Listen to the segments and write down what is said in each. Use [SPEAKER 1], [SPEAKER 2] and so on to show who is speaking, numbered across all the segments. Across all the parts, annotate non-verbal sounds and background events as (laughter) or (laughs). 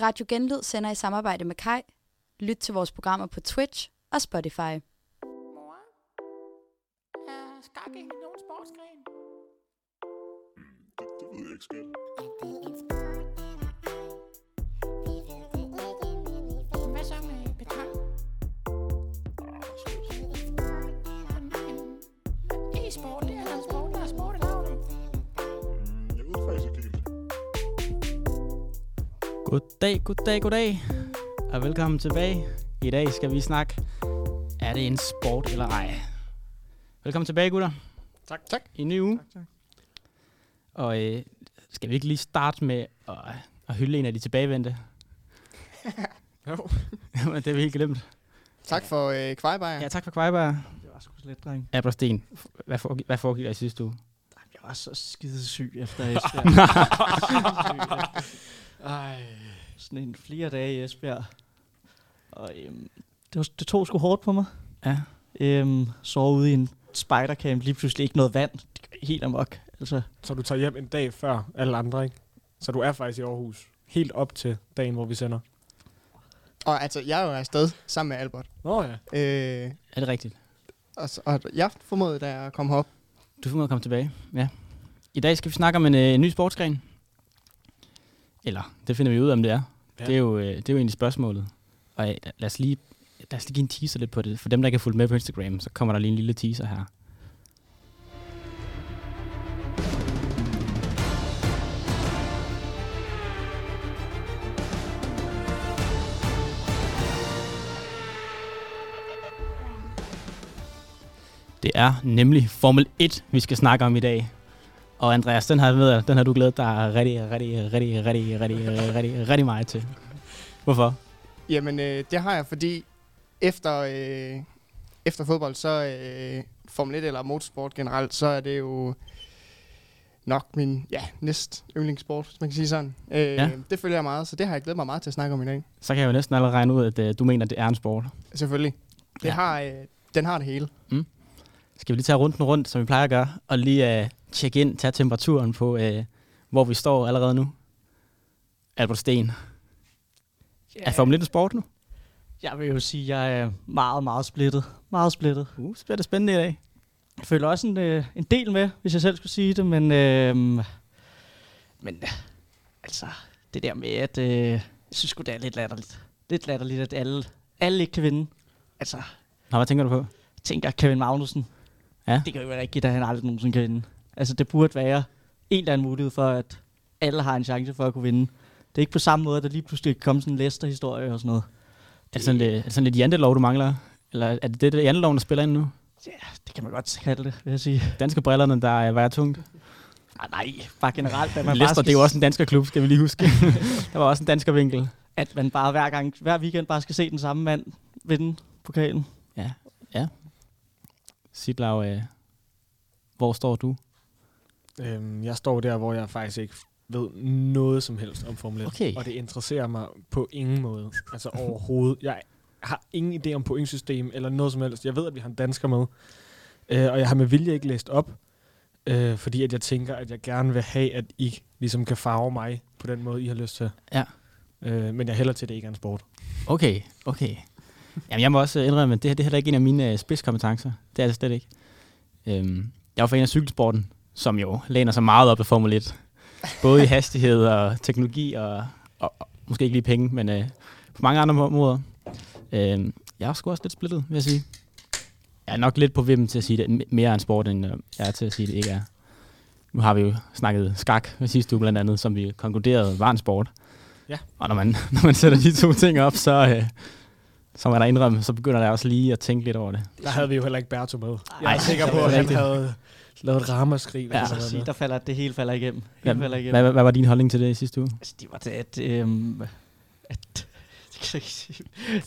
[SPEAKER 1] Radio Genlyd sender i samarbejde med Kai. Lyt til vores programmer på Twitch og Spotify.
[SPEAKER 2] Mor, er skak ikke nogen sportsgren?
[SPEAKER 3] Det, det ved jeg ikke, skat.
[SPEAKER 4] Goddag, goddag, goddag. Og velkommen tilbage. I dag skal vi snakke, er det en sport eller ej? Velkommen tilbage, gutter.
[SPEAKER 5] Tak, tak.
[SPEAKER 4] I en ny uge.
[SPEAKER 5] tak, tak.
[SPEAKER 4] Og øh, skal vi ikke lige starte med at, at hylde en af de tilbagevendte? (laughs)
[SPEAKER 5] Jo.
[SPEAKER 4] Jamen, (laughs) det har vi helt glemt.
[SPEAKER 5] Tak for øh, kvejbajer.
[SPEAKER 4] Ja, tak for Kvejberg.
[SPEAKER 6] Det var sgu slet, dreng.
[SPEAKER 4] Abersten, hvad, for, hvad foregik der i sidste uge?
[SPEAKER 6] Jeg var så skide syg efter (laughs) Esbjerg.
[SPEAKER 5] Ej.
[SPEAKER 6] Sådan en flere dage i Esbjerg. Og øhm, det, var, det tog sgu hårdt på mig.
[SPEAKER 4] Ja.
[SPEAKER 6] Øhm, så ude i en spidercamp, lige pludselig ikke noget vand. Helt amok. Altså,
[SPEAKER 5] Så du tager hjem en dag før alle andre, ikke? Så du er faktisk i Aarhus. Helt op til dagen, hvor vi sender.
[SPEAKER 7] Og altså, jeg er jo afsted sammen med Albert.
[SPEAKER 5] Nå ja.
[SPEAKER 7] Øh,
[SPEAKER 4] Er det rigtigt?
[SPEAKER 7] og, så, og jeg formåede, da jeg kom herop.
[SPEAKER 4] Du får med at komme tilbage. Ja. I dag skal vi snakke om en, øh, en ny sportsgren. Eller, det finder vi ud af, om det er.
[SPEAKER 5] Ja.
[SPEAKER 4] Det, er jo, øh, det er jo egentlig spørgsmålet. Og øh, lad os lige lad os lige give en teaser lidt på det. For dem, der ikke har fulgt med på Instagram, så kommer der lige en lille teaser her. Det er nemlig Formel 1, vi skal snakke om i dag. Og Andreas, den har, ved, den har du glædet dig rigtig, rigtig, rigtig, rigtig, rigtig, rigtig, rigtig, meget til. Hvorfor?
[SPEAKER 7] Jamen, øh, det har jeg, fordi efter, øh, efter fodbold, så øh, Formel 1 eller motorsport generelt, så er det jo nok min ja, næst yndlingssport, hvis man kan sige sådan. Øh,
[SPEAKER 4] Ja.
[SPEAKER 7] Det følger jeg meget, så det har jeg glædet mig meget til at snakke om i dag.
[SPEAKER 4] Så kan jeg jo næsten allerede regne ud, at øh, du mener, at det er en sport.
[SPEAKER 7] Selvfølgelig. Det
[SPEAKER 4] Ja.
[SPEAKER 7] har, øh, den har det hele.
[SPEAKER 4] Skal vi lige tage runden rundt, som vi plejer at gøre, og lige øh, tjekke ind, tage temperaturen på, øh, hvor vi står allerede nu? Albert Sten. Er Formel 1 en sport nu?
[SPEAKER 6] jeg vil jo sige, at jeg er meget, meget splittet. Meget splittet.
[SPEAKER 4] Uh, så bliver det spændende i dag.
[SPEAKER 6] Jeg føler også en, øh, en del med, hvis jeg selv skulle sige det, men, øh, men øh, altså, det der med, at øh, jeg synes det er lidt latterligt. Lidt latterligt, at alle, alle ikke kan vinde. Altså,
[SPEAKER 4] Nå, hvad tænker du på?
[SPEAKER 6] jeg tænker Kevin Magnussen.
[SPEAKER 4] Ja.
[SPEAKER 6] Det kan jo være rigtigt, at han aldrig nogensinde kan vinde. Altså, det burde være en eller anden mulighed for, at alle har en chance for at kunne vinde. Det er ikke på samme måde, at der lige pludselig kan komme sådan en Leicester-historie og sådan noget.
[SPEAKER 4] Er det sådan lidt, er det sådan lidt jantelov, du mangler? Eller er det det, det janteloven, der spiller ind nu?
[SPEAKER 6] Ja, det kan man godt kalde det, vil jeg sige.
[SPEAKER 4] Danske brillerne, der øh, vejer tungt.
[SPEAKER 6] Ah, nej, bare generelt. At man
[SPEAKER 4] Leicester,
[SPEAKER 6] bare
[SPEAKER 4] det er jo også en dansker klub, skal vi lige huske. (laughs) der var også en dansker vinkel.
[SPEAKER 6] at man bare hver gang, hver weekend bare skal se den samme mand vinde pokalen.
[SPEAKER 4] Sidlav, øh, hvor står du?
[SPEAKER 5] Øhm, jeg står der, hvor jeg faktisk ikke ved noget som helst om Formel 1.
[SPEAKER 4] Okay.
[SPEAKER 5] Og det interesserer mig på ingen måde. Altså overhovedet. Jeg har ingen idé om pointsystem eller noget som helst. Jeg ved, at vi har en dansker med. Øh, og jeg har med vilje ikke læst op. Øh, fordi at jeg tænker, at jeg gerne vil have, at I ligesom kan farve mig på den måde, I har lyst til.
[SPEAKER 4] Ja.
[SPEAKER 5] Øh, men jeg hælder til, at det ikke er en sport.
[SPEAKER 4] Okay, okay. Jamen, jeg må også øh, indrømme, at det her det er heller ikke en af mine øh, spidskompetencer. Det er det slet ikke. Øhm, jeg var fan af cykelsporten, som jo læner sig meget op af Formel 1. Både i hastighed og teknologi, og, og, og måske ikke lige penge, men øh, på mange andre må- måder. Øhm, jeg er sgu også lidt splittet, vil jeg sige. Jeg er nok lidt på vippen til at sige, det er mere en sport, end øh, jeg er til at sige, det ikke er. Nu har vi jo snakket skak sidste uge blandt andet, som vi konkluderede var en sport.
[SPEAKER 5] Ja.
[SPEAKER 4] Og når man, (laughs) når man sætter de to ting op, så, øh, så må jeg da indrømme, så begynder jeg også lige at tænke lidt over det.
[SPEAKER 5] Der havde vi jo heller ikke Berto med. Jeg
[SPEAKER 6] Ej,
[SPEAKER 5] er sikker på,
[SPEAKER 6] er
[SPEAKER 5] at han
[SPEAKER 4] rigtigt.
[SPEAKER 5] havde lavet et ramaskrig.
[SPEAKER 4] Ja.
[SPEAKER 6] Altså, sige, der falder, det hele falder igennem.
[SPEAKER 4] Hvad,
[SPEAKER 6] Hele falder igennem.
[SPEAKER 4] hvad, hvad var din holdning til det i sidste uge?
[SPEAKER 6] Altså, det var det, at, øhm, at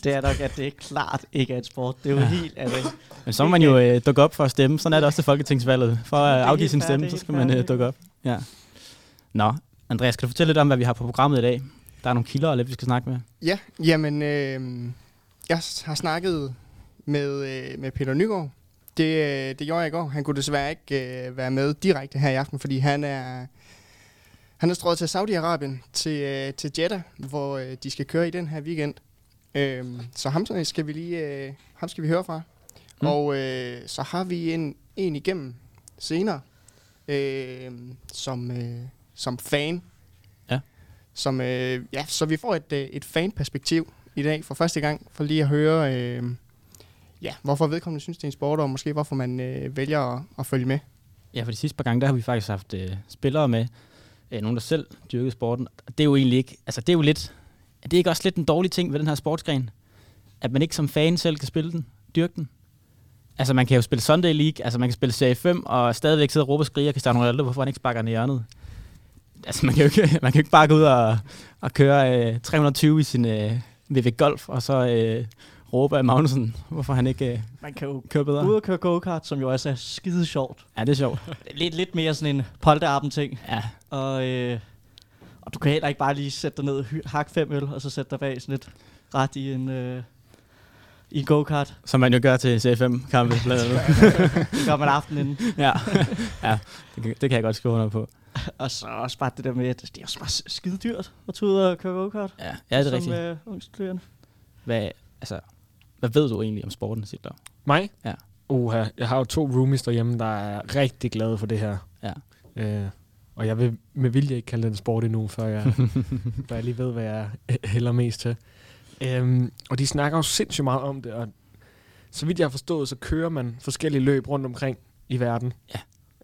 [SPEAKER 6] det, er nok, at det er klart ikke er et sport. Det er jo
[SPEAKER 4] Ja.
[SPEAKER 6] ja. helt altså,
[SPEAKER 4] Men så må man jo øh, dukke op for at stemme. Sådan er det også til folketingsvalget. For at
[SPEAKER 6] er
[SPEAKER 4] afgive sin stemme,
[SPEAKER 6] er
[SPEAKER 4] så skal man øh,
[SPEAKER 6] er
[SPEAKER 4] dukke op. Ja. Nå, Andreas, kan du fortælle lidt om, hvad vi har på programmet i dag? Der er nogle kilder og lidt, vi skal snakke med.
[SPEAKER 7] Ja, jamen, øh, jeg har snakket med, øh, med Peter Nygaard. Det, øh, det gjorde jeg i går. Han kunne desværre ikke øh, være med direkte her i aften, fordi han er Han er strået til Saudi-Arabien, til, øh, til Jeddah, hvor øh, de skal køre i den her weekend. Øhm, så ham øh, skal vi lige øh, ham skal vi høre fra.
[SPEAKER 4] Mm.
[SPEAKER 7] Og øh, så har vi en, en igennem senere, øh, som, øh, som fan.
[SPEAKER 4] Ja.
[SPEAKER 7] Som, øh, ja, så vi får et, øh, et fanperspektiv i dag for første gang, for lige at høre, øh, ja, hvorfor vedkommende synes, det er en sport, og måske hvorfor man øh, vælger at, at følge med.
[SPEAKER 4] Ja, for de sidste par gange, der har vi faktisk haft øh, spillere med, øh, nogen der selv dyrkede sporten. Det er jo egentlig ikke, altså det er jo lidt, er det ikke også lidt en dårlig ting ved den her sportsgren? At man ikke som fan selv kan spille den, dyrke den? Altså man kan jo spille Sunday League, altså man kan spille Serie 5, og stadigvæk sidde og råbe og skrige, Cristiano Ronaldo, hvorfor han ikke sparker den i hjørnet? Altså man kan jo ikke, (laughs) man kan jo ikke bare gå ud og, og køre øh, 320 i sin øh, VV Golf, og så øh, råbe af Magnussen, hvorfor han ikke øh,
[SPEAKER 6] Man kan jo
[SPEAKER 4] kører bedre.
[SPEAKER 6] ud og køre go-kart, som jo også er skide sjovt.
[SPEAKER 4] Ja, det er sjovt.
[SPEAKER 6] Lidt, lidt mere sådan en polterarben-ting.
[SPEAKER 4] Ja,
[SPEAKER 6] Og, øh, og du kan heller ikke bare lige sætte dig ned og hakke fem øl, og så sætte dig bag sådan lidt ret i en, øh, i en go-kart.
[SPEAKER 4] som man jo gør til C5-kampe blandt andet. (laughs)
[SPEAKER 6] Det gør man aftenen inden.
[SPEAKER 4] ja, (laughs) ja det, kan, det kan jeg godt skrive under på. (laughs)
[SPEAKER 6] Og så også bare det der med, at det er også bare skide dyrt at tage ud og køre go-kart.
[SPEAKER 4] Ja, ja det er
[SPEAKER 6] som,
[SPEAKER 4] rigtigt.
[SPEAKER 6] Øh, ung studerende.
[SPEAKER 4] Hvad, altså, hvad ved du egentlig om sporten, Silder?
[SPEAKER 5] Mig?
[SPEAKER 4] Ja.
[SPEAKER 5] Uha, jeg har jo to roomies derhjemme, der er rigtig glade for det her.
[SPEAKER 4] Ja.
[SPEAKER 5] Øh, og jeg vil med vilje ikke kalde det en sport endnu, før jeg, (laughs) før jeg lige ved, hvad jeg hælder mest til. Øhm, og de snakker jo sindssygt meget om det, og så vidt jeg har forstået, så kører man forskellige løb rundt omkring i verden.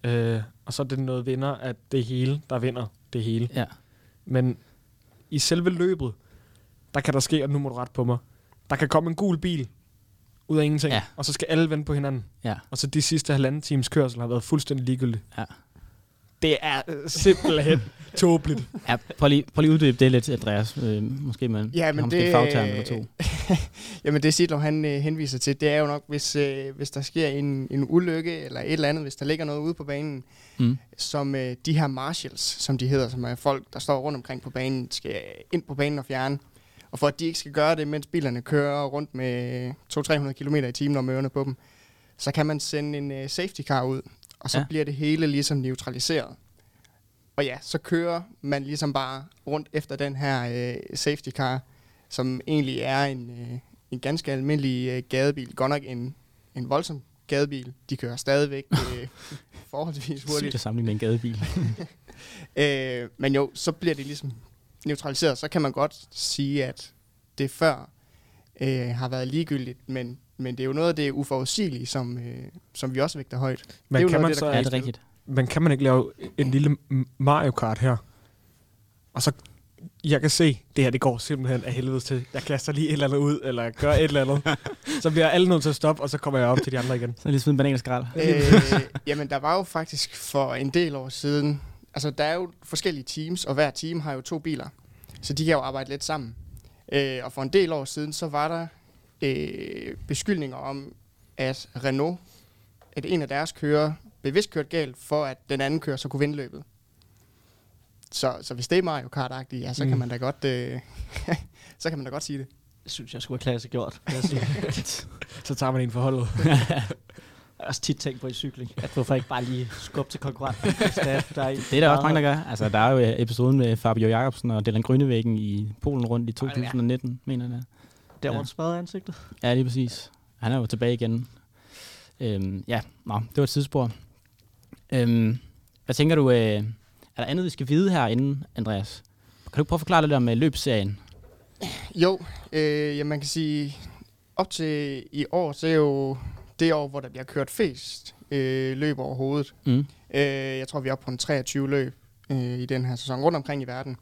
[SPEAKER 4] Ja.
[SPEAKER 5] Øh, og så er det noget vinder, at det hele, der vinder det hele.
[SPEAKER 4] Ja.
[SPEAKER 5] Men i selve løbet, der kan der ske, og nu må du ret på mig, der kan komme en gul bil ud af ingenting,
[SPEAKER 4] Ja.
[SPEAKER 5] og så skal alle vende på hinanden.
[SPEAKER 4] Ja.
[SPEAKER 5] Og så de sidste halvanden times kørsel har været fuldstændig ligegyldigt.
[SPEAKER 4] Ja.
[SPEAKER 5] Det er øh, simpelthen (laughs) tåbeligt.
[SPEAKER 4] Ja, prøv lige, prøv lige at uddybe det lidt, Andreas. Øh, måske man
[SPEAKER 7] Ja, men
[SPEAKER 4] måske
[SPEAKER 7] det-
[SPEAKER 4] et fagterm eller to. (laughs)
[SPEAKER 7] Jamen det Sidlov han øh, henviser til, det er jo nok, hvis, øh, hvis der sker en, en ulykke eller et eller andet, hvis der ligger noget ude på banen,
[SPEAKER 4] Mm.
[SPEAKER 7] som øh, de her marshals, som de hedder, som er folk, der står rundt omkring på banen, skal ind på banen og fjerne. Og for at de ikke skal gøre det, mens bilerne kører rundt med 200-300 km i timen med ørerne på dem, så kan man sende en øh, safety car ud, og så
[SPEAKER 4] ja.
[SPEAKER 7] bliver det hele ligesom neutraliseret. Og ja, så kører man ligesom bare rundt efter den her øh, safety car, som egentlig er en, øh, en ganske almindelig øh, gadebil. Godt nok en, en voldsom gadebil. De kører stadigvæk (laughs) øh, forholdsvis
[SPEAKER 4] Sygt
[SPEAKER 7] hurtigt.
[SPEAKER 4] at sammenligne med en gadebil. (laughs)
[SPEAKER 7] Øh, men jo, så bliver det ligesom neutraliseret. Så kan man godt sige, at det før øh, har været ligegyldigt, men, men det er jo noget af det uforudsigelige, som, øh, som vi også vægter højt. Det er
[SPEAKER 5] Men kan, man
[SPEAKER 7] det,
[SPEAKER 5] så,
[SPEAKER 7] kan-
[SPEAKER 4] det er rigtigt.
[SPEAKER 5] men kan man ikke lave en lille Mario Kart her? Og så, jeg kan se, det her det går simpelthen af helvede til. Jeg kaster lige et eller andet ud, eller gør et eller andet. (laughs) så bliver alle nødt til at stoppe, og så kommer jeg op til de andre igen.
[SPEAKER 4] Så lige smide en banan og skrald.
[SPEAKER 7] øh, (laughs) jamen, der var jo faktisk for en del år siden, altså der er jo forskellige teams, og hver team har jo to biler, så de kan jo arbejde lidt sammen. Øh, og for en del år siden, så var der øh, beskyldninger om, at Renault, at en af deres kører bevidst kørt galt, for at den anden kører så kunne vinde løbet. Så, så hvis det er Mario Kart-agtigt, ja, så
[SPEAKER 5] Mm.
[SPEAKER 7] kan man da godt, øh, (laughs) så kan man da godt sige det.
[SPEAKER 6] Det synes jeg skulle have klasse gjort. jeg. (laughs)
[SPEAKER 5] Så tager man en forholdet. (laughs)
[SPEAKER 6] Jeg har også tit tænkt på i cykling, at hvorfor ikke bare lige skubbe til konkurrenten? er, der er
[SPEAKER 4] Det er der også mange, der gør. Altså, der er jo øh, episoden med Fabio Jacobsen og Dylan Grønnevæggen i Polen rundt i 2019, mener jeg.
[SPEAKER 6] Der, hvor
[SPEAKER 4] Ja.
[SPEAKER 6] han smadrede ansigtet.
[SPEAKER 4] Ja, lige præcis. Han er jo tilbage igen. Øhm, ja, nå, det var et tidsspor. Øhm, hvad tænker du, øh, er der andet, vi skal vide herinde, Andreas? Kan du prøve at forklare lidt om øh, løbsserien?
[SPEAKER 7] Jo, øh, ja, man kan sige, op til i år, så er jo det år, hvor der bliver kørt flest øh, løb overhovedet.
[SPEAKER 4] Mm.
[SPEAKER 7] Øh, jeg tror, vi er oppe på en 23 løb øh, i den her sæson rundt omkring i verden.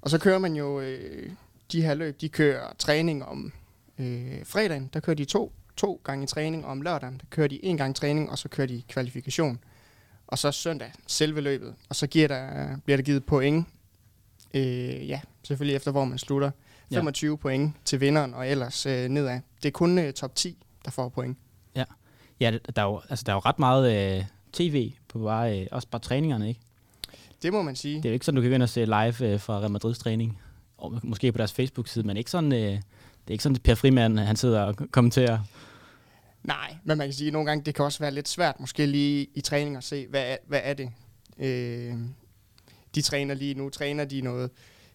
[SPEAKER 7] Og så kører man jo øh, de her løb, de kører træning om øh, fredagen, der kører de to, to gange træning, og om lørdagen, der kører de en gang træning, og så kører de kvalifikation. Og så søndag, selve løbet, og så giver der, bliver der givet point, øh, ja, selvfølgelig efter hvor man slutter.
[SPEAKER 4] Ja.
[SPEAKER 7] 25 point til vinderen, og ellers øh, nedad. Det er kun øh, top 10, der får point.
[SPEAKER 4] Ja, det- der er jo, altså, der er jo ret meget øh, tv på bare, øh, også bare træningerne, ikke?
[SPEAKER 7] Det må man sige.
[SPEAKER 4] Det er jo ikke sådan, du kan gå ind og se live øh, fra Real Madrids træning. Og må- måske på deres Facebook-side, men ikke sådan, øh, det er ikke sådan, at Per Frimand, han sidder og kommenterer.
[SPEAKER 7] Nej, men man kan sige, at nogle gange det kan også være lidt svært, måske lige i træning at se, hvad er, hvad er det, øh, de træner lige nu, træner de noget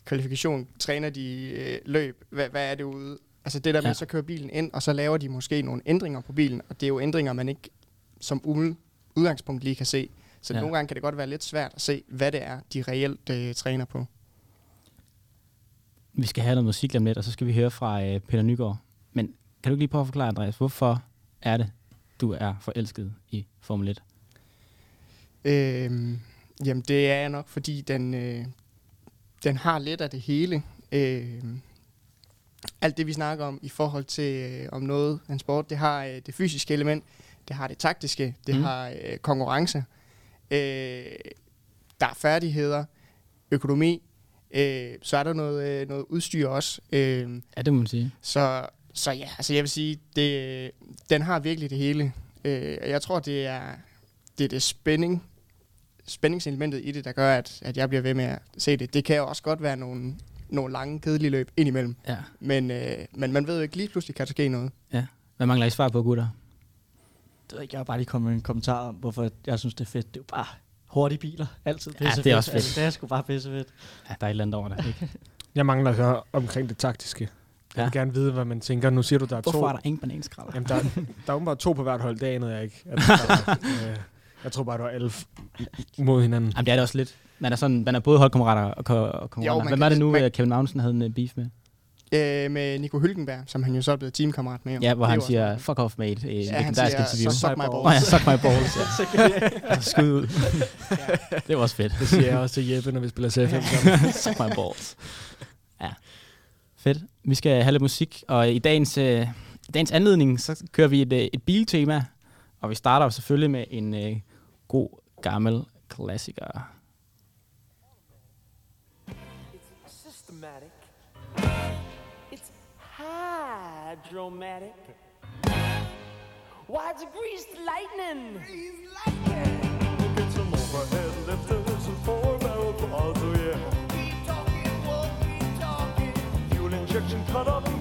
[SPEAKER 7] kvalifikation, træner de øh, løb, hvad, hvad er det ude? Altså det der med,
[SPEAKER 4] Ja.
[SPEAKER 7] så kører bilen ind, og så laver de måske nogle ændringer på bilen, og det er jo ændringer, man ikke som udgangspunkt lige kan se. Så
[SPEAKER 4] Ja.
[SPEAKER 7] nogle gange kan det godt være lidt svært at se, hvad det er, de reelt øh, træner på.
[SPEAKER 4] Vi skal have noget musik om lidt, og så skal vi høre fra øh, Peter Nygaard. Men kan du ikke lige prøve at forklare, Andreas, hvorfor er det, du er forelsket i Formel 1?
[SPEAKER 7] Øhm, jamen, det er jeg nok, fordi den, øh, den har lidt af det hele. Øhm, alt det, vi snakker om i forhold til øh, om noget en sport, det har øh, det fysiske element, det har det taktiske, det
[SPEAKER 4] mm.
[SPEAKER 7] har øh, konkurrence, øh, der er færdigheder, økonomi, øh, så er der noget, øh, noget udstyr også. Øh,
[SPEAKER 4] Ja, det må man sige.
[SPEAKER 7] så, så ja, altså jeg vil sige, det, den har virkelig det hele. Øh, jeg tror, det er det, er det spænding, spændingselementet i det, der gør, at, at jeg bliver ved med at se det. Det kan jo også godt være nogle, nogle lange, kedelige løb indimellem.
[SPEAKER 4] Ja.
[SPEAKER 7] Men, øh, men man ved jo ikke lige pludselig, kan der ske noget.
[SPEAKER 4] Hvad mangler I svar på, gutter?
[SPEAKER 6] Det ved jeg ikke, jeg har bare lige kommet med en kommentar om, hvorfor jeg synes, det er fedt. Det er jo bare hurtige biler. Altid
[SPEAKER 4] Ja,
[SPEAKER 6] pisse
[SPEAKER 4] det er også fedt.
[SPEAKER 6] Altså, det er sgu bare pisse fedt.
[SPEAKER 4] Ja, der er et eller andet over det, ikke? (laughs)
[SPEAKER 5] Jeg mangler at høre omkring det taktiske. Jeg vil
[SPEAKER 4] Ja.
[SPEAKER 5] gerne vide, hvad man tænker. Nu siger du, der er
[SPEAKER 4] Hvorfor
[SPEAKER 5] to.
[SPEAKER 4] er der ingen bananskralder?
[SPEAKER 5] Jamen, der, der er åbenbart to på hvert hold. Det anede jeg ikke. At der (laughs) øh, jeg tror bare, det var alle mod hinanden.
[SPEAKER 4] Jamen, det er det også lidt. Man er, sådan, man er både holdkammerater og, ko- og konkurrenter. Hvem var det nu,
[SPEAKER 7] man-
[SPEAKER 4] man... Kevin Magnussen havde en øh, beef med?
[SPEAKER 7] Øh, med Nico Hylkenberg, som han jo så er blevet teamkammerat med.
[SPEAKER 4] Ja, hvor han siger, fuck off, mate. Øh,
[SPEAKER 7] Ja, han siger,
[SPEAKER 4] interview.
[SPEAKER 7] så suck my
[SPEAKER 5] Åh,
[SPEAKER 4] Åh, ja,
[SPEAKER 7] balls.
[SPEAKER 4] suck my balls. Ja. (laughs) (laughs) Skud ud. det var også fedt.
[SPEAKER 5] Det siger jeg også til Jeppe, når vi spiller CFM sammen.
[SPEAKER 4] Suck my balls. Ja. Fedt. Vi skal have lidt musik, og i dagens, øh, dagens anledning, så kører vi et, øh, et biltema, og vi starter selvfølgelig med en øh, god gammel klassiker.
[SPEAKER 8] systematic. It's hydromatic. Why, it's greased lightning.
[SPEAKER 3] Get some overhead
[SPEAKER 4] choroby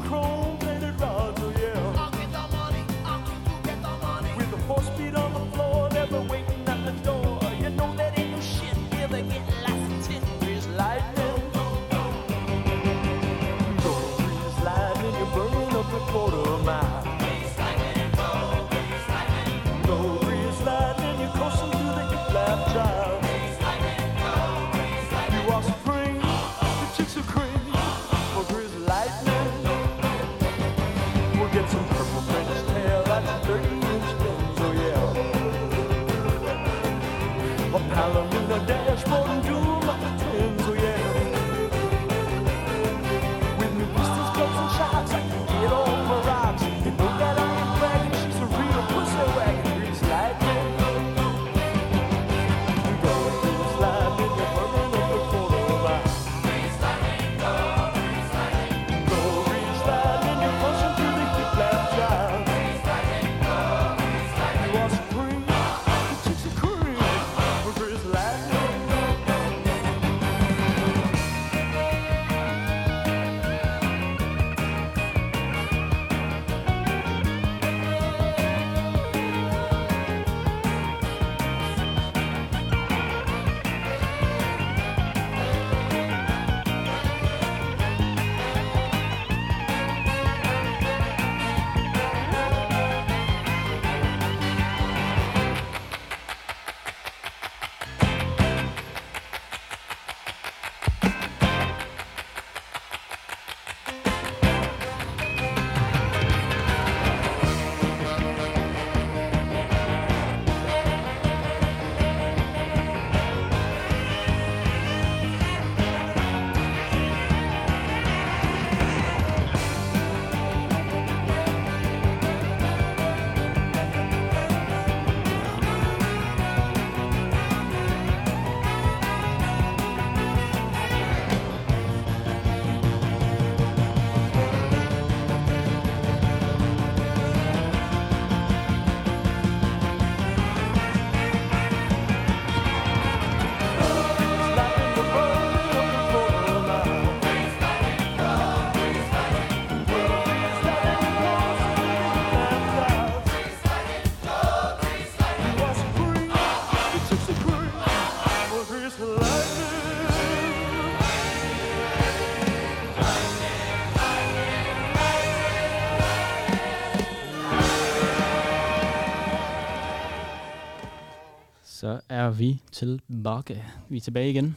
[SPEAKER 4] er vi tilbage. Vi er tilbage igen.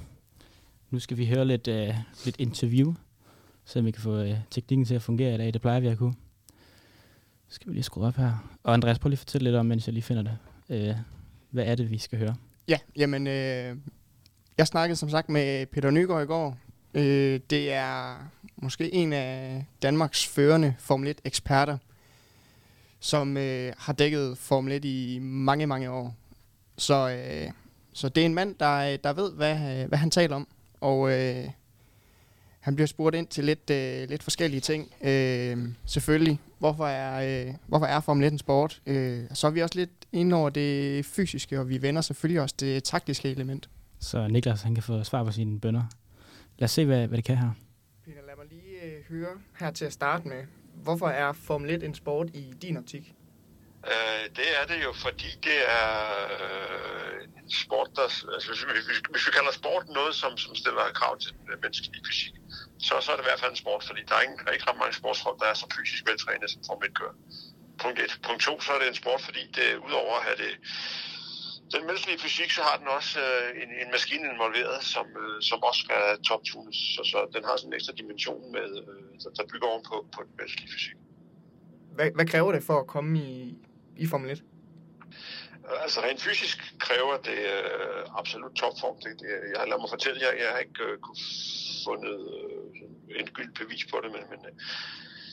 [SPEAKER 4] Nu skal vi høre lidt, uh, lidt interview, så vi kan få uh, teknikken til at fungere i dag. Det plejer vi at kunne. Så skal vi lige skrue op her. Og Andreas, prøv lige at fortælle lidt om, mens jeg lige finder det. Uh, hvad er det, vi skal høre?
[SPEAKER 7] Ja, jamen, øh, jeg snakkede som sagt med Peter Nygaard i går. Øh, det er måske en af Danmarks førende Formel 1-eksperter, som øh, har dækket Formel 1 i mange, mange år. Så, øh, så det er en mand, der, der ved, hvad, øh, hvad han taler om. Og øh, han bliver spurgt ind til lidt, øh, lidt forskellige ting. Øh, selvfølgelig, hvorfor er, øh, hvorfor er Formel 1 en sport? Øh, så er vi også lidt inde over det fysiske, og vi vender selvfølgelig også det taktiske element.
[SPEAKER 4] Så Niklas han kan få svar på sine bønder. Lad os se, hvad, hvad det kan her.
[SPEAKER 7] Peter, lad mig lige øh, høre her til at starte med. Hvorfor er Formel 1 en sport i din optik?
[SPEAKER 9] Øh, det er det jo, fordi det er øh, en sport, der... Altså, hvis, vi, hvis, vi kalder sport noget, som, som stiller krav til den menneskelige fysik, så, så er det i hvert fald en sport, fordi der er, ingen, der er ikke ret mange sportsfolk, der er så fysisk veltrænet som Formel 1 kører. Punkt 1. Punkt 2, så er det en sport, fordi det udover at have det, den menneskelige fysik, så har den også øh, en, en maskine involveret, som, øh, som også skal toptunes. Så, så den har sådan en ekstra dimension, med, øh, der, der bygger oven på, på den menneskelige fysik.
[SPEAKER 7] Hvad, hvad kræver det for at komme i, i Formel 1?
[SPEAKER 9] Altså rent fysisk kræver det øh, absolut topform. Det, det, jeg har ladet mig fortælle jer, jeg har ikke øh, fundet øh, en gyld bevis på det, men, men øh,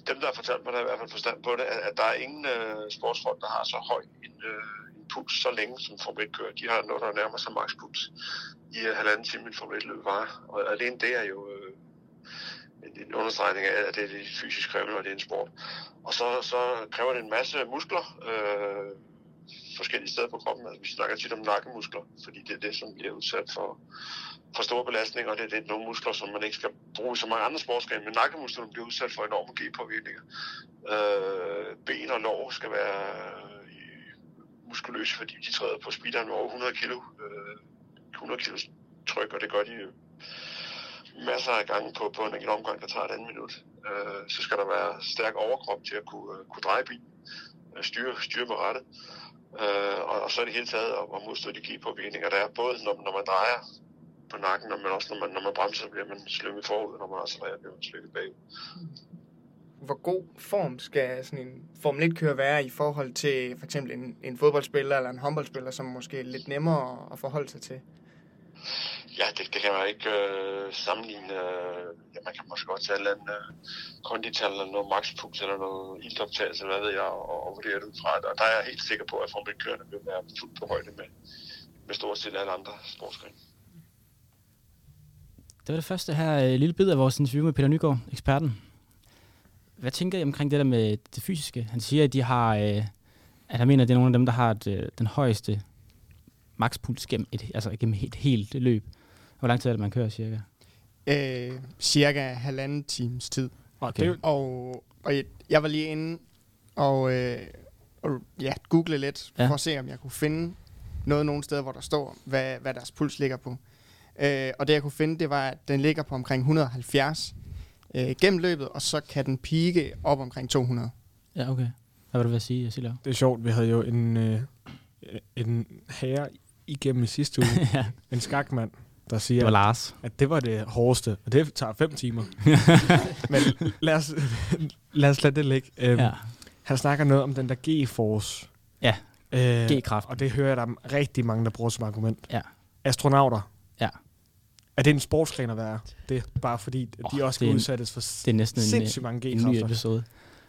[SPEAKER 9] dem, der har fortalt mig, der har i hvert fald forstand på det, at, at der er ingen øh, sportsfolk, der har så høj en, øh, en puls så længe, som Formel 1 kører. De har noget, der nærmer sig makspuls i øh, halvanden time, en Formel 1 løb var. Og alene det er jo øh, en, en understregning af, at det er det fysisk krævende, og det er en sport. Og så, så kræver det en masse muskler, øh, forskellige steder på kroppen. Altså, vi snakker tit om nakkemuskler, fordi det er det, som bliver udsat for, for store belastninger, og det, det er nogle muskler, som man ikke skal bruge i så mange andre sportsgrene, men nakkemusklerne bliver udsat for enorme G-påvirkninger. Øh, ben og lår skal være øh, muskuløse, fordi de træder på speederen med over 100 kilo, øh, 100 kilo tryk, og det gør de masser af gange på, på en enkelt omgang, der tager et andet minut. Øh, så skal der være stærk overkrop til at kunne, øh, kunne dreje bilen, øh, styre, styre med rette. Øh, og, og så er det hele taget at, at modstå de G-påvirkninger, der er både når, når man drejer på nakken, men også når man, når man bremser, bliver man slynget forud, når man accelererer, bliver man slynget bagud.
[SPEAKER 7] Hvor god form skal sådan en Formel 1-kører være i forhold til for eksempel en, en fodboldspiller eller en håndboldspiller, som måske er lidt nemmere at forholde sig til?
[SPEAKER 9] Ja, det, det kan man ikke øh, sammenligne. Øh, ja, man kan måske godt tage et eller andet øh, kondital eller noget maxpuls eller noget iltoptagelse, hvad ved jeg, og, og vurdere det ud fra. Og der er jeg helt sikker på, at Formel 1 vil være fuldt på højde med, med stort set alle andre sportsgrene.
[SPEAKER 4] Det var det første her øh, lille bid af vores interview med Peter Nygaard, eksperten. Hvad tænker I omkring det der med det fysiske? Han siger, at de har, øh, at han mener, at det er nogle af dem, der har et, øh, den højeste makspuls gennem et, altså gennem et helt løb. Hvor lang tid er det, man kører cirka?
[SPEAKER 7] Øh, cirka halvanden times tid.
[SPEAKER 5] Jo,
[SPEAKER 7] Og, og jeg, jeg var lige inde og, øh, og ja, google lidt,
[SPEAKER 4] Ja.
[SPEAKER 7] for at se, om jeg kunne finde noget nogle steder, hvor der står, hvad, hvad deres puls ligger på. Øh, og det jeg kunne finde, det var, at den ligger på omkring 170 øh, gennem løbet, og så kan den pike op omkring 200.
[SPEAKER 4] Ja, okay. Hvad vil du være sige, Silja?
[SPEAKER 5] det er sjovt, vi havde jo en, øh, en herre igennem i sidste uge, (laughs)
[SPEAKER 4] ja,
[SPEAKER 5] en skakmand, der
[SPEAKER 4] det
[SPEAKER 5] siger,
[SPEAKER 4] var Lars.
[SPEAKER 5] at det var det hårdeste, og det tager fem timer. (laughs) Men lad os, lad os lade det ligge. Øhm,
[SPEAKER 4] Ja.
[SPEAKER 5] Han snakker noget om den der G-force.
[SPEAKER 4] Ja,
[SPEAKER 5] Øh,
[SPEAKER 4] G-kraft.
[SPEAKER 5] Og det hører jeg, der er rigtig mange, der bruger som argument.
[SPEAKER 4] Ja.
[SPEAKER 5] Astronauter.
[SPEAKER 4] Ja.
[SPEAKER 5] Er det en sportsgren at være? Det er bare fordi, at de også
[SPEAKER 4] det en-
[SPEAKER 5] udsættes for
[SPEAKER 4] Det er næsten en,
[SPEAKER 5] sindssygt mange
[SPEAKER 4] en ny
[SPEAKER 5] G-kræfter.
[SPEAKER 4] episode.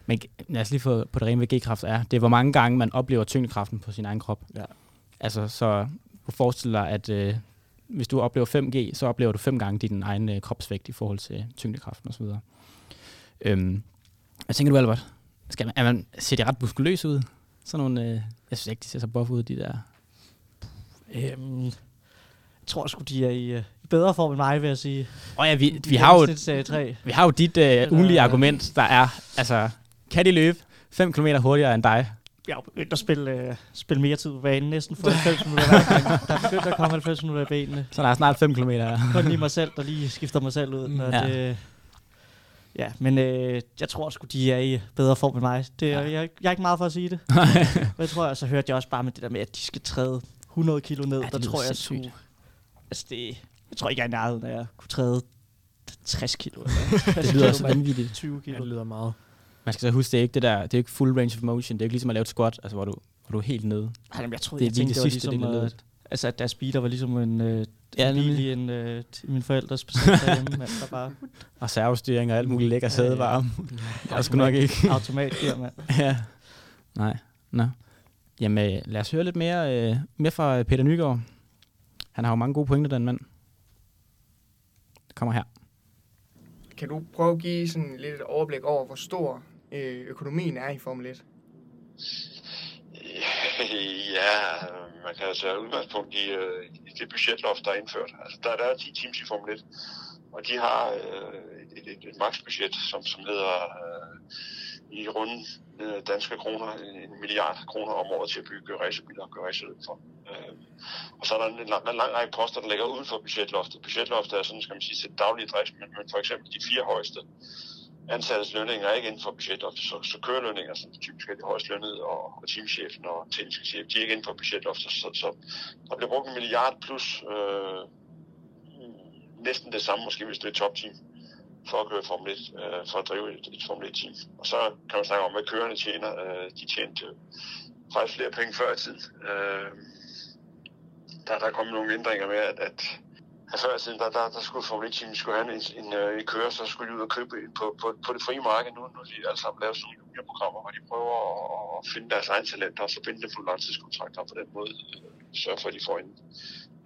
[SPEAKER 4] Men lad os lige få på det rene, hvad G-kraft er. Det er, hvor mange gange man oplever tyngdekraften på sin egen krop.
[SPEAKER 5] Ja.
[SPEAKER 4] Altså, så du forestiller dig, at øh, hvis du oplever 5G, så oplever du fem gange din egen øh, kropsvægt i forhold til tyngdekraften osv. Øhm, hvad tænker du, Albert? Skal man, er man, ser de ret muskuløse ud? Sådan nogle, øh, jeg synes ikke, de ser så buff ud, de der.
[SPEAKER 6] Øhm, jeg tror sgu, de er i, øh, bedre form end mig, vil jeg sige.
[SPEAKER 4] Og ja, vi, vi, har, jo,
[SPEAKER 6] Serie 3.
[SPEAKER 4] vi har jo dit øh, ugenlige argument, der er, altså, kan de løbe 5 km hurtigere end dig?
[SPEAKER 6] Jeg er begyndt at spille, øh, spille mere tid på banen, næsten for 90 minutter hver gang. Der er begyndt at komme 90 minutter i benene.
[SPEAKER 4] Så der er snart 5 km.
[SPEAKER 6] Kun lige mig selv, der lige skifter mig selv ud. Når
[SPEAKER 4] Ja.
[SPEAKER 6] ja. Det, ja, men øh, jeg tror sgu, de er i bedre form end mig. Det,
[SPEAKER 4] Ja.
[SPEAKER 6] ja. jeg, jeg er ikke meget for at sige det. Men jeg tror, så hørte jeg også bare med det der med, at de skal træde 100 kilo ned,
[SPEAKER 4] Ja,
[SPEAKER 6] ja,
[SPEAKER 4] det
[SPEAKER 6] der tror jeg skulle... Altså det... Jeg tror ikke, jeg er nærheden af at kunne træde 60 kilo. Eller (laughs)
[SPEAKER 4] Det lyder så vanvittigt.
[SPEAKER 6] 20
[SPEAKER 5] Ja,
[SPEAKER 6] kilo.
[SPEAKER 5] det lyder meget.
[SPEAKER 4] Man skal så huske, det er ikke det der, det er ikke full range of motion. Det er ikke ligesom at lave et squat, altså hvor du, hvor du er helt nede.
[SPEAKER 6] Ej, jamen, jeg troede,
[SPEAKER 4] Det er
[SPEAKER 6] jeg tænkte,
[SPEAKER 4] lige
[SPEAKER 6] det
[SPEAKER 4] det
[SPEAKER 6] var
[SPEAKER 4] sidste
[SPEAKER 6] ligesom,
[SPEAKER 4] del af
[SPEAKER 6] øh, altså, at deres speeder var ligesom en, øh,
[SPEAKER 4] Ja,
[SPEAKER 6] ja, bil i en, øh, til min forældres specielt derhjemme, mand, der bare (laughs)
[SPEAKER 4] Og servostyring og alt muligt lækker
[SPEAKER 6] Ja, ja.
[SPEAKER 4] sædevarme. Jeg (laughs) sgu nok ikke.
[SPEAKER 6] automatgear, mand. (laughs)
[SPEAKER 4] ja. Nej. Nå. Jamen, øh, lad os høre lidt mere, øh, mere fra Peter Nygaard. Han har jo mange gode pointer, den mand. Det kommer her.
[SPEAKER 7] Kan du prøve at give sådan lidt et overblik over, hvor stor øh, Øh, økonomien er i Formel 1? (laughs)
[SPEAKER 9] Ja, man kan altså have udgangspunkt i, øh, i det budgetloft, der er indført. Altså, der, der er 10 teams i Formel 1, og de har øh, et, et, et maksbudget, som, som hedder øh, i runde øh, danske kroner, en, milliard kroner om året til at bygge racerbiler og gøre racerløb for. Øh, og så er der en, en, lang, en lang række poster, der ligger uden for budgetloftet. Budgetloftet er sådan, skal man sige, til daglige drift, men, men for eksempel de fire højeste ansattes lønninger er ikke inden for budgetloftet, så, så kørelønninger, som typisk er de højst lønnede, og, og teamchefen og tekniske chef, de er ikke inden for budgetloftet, så, så der bliver brugt en milliard plus øh, næsten det samme, måske hvis det er et topteam, for at køre Formel 1, øh, for at drive et, et Formel 1-team. Og så kan man snakke om, hvad kørende tjener. Øh, de tjente faktisk flere penge før i tiden. Øh, der, der er kommet nogle ændringer med, at, at at før i tiden, der, der, der skulle Formel 1 skulle have en, en, en, øh, en kører, så skulle de ud og købe på, på, på det frie marked nu, når de alle sammen laver sådan nogle juniorprogrammer, hvor de prøver at, finde deres egen talenter, og så binde dem på langtidskontrakter, og på den måde øh, sørge for, at de får en,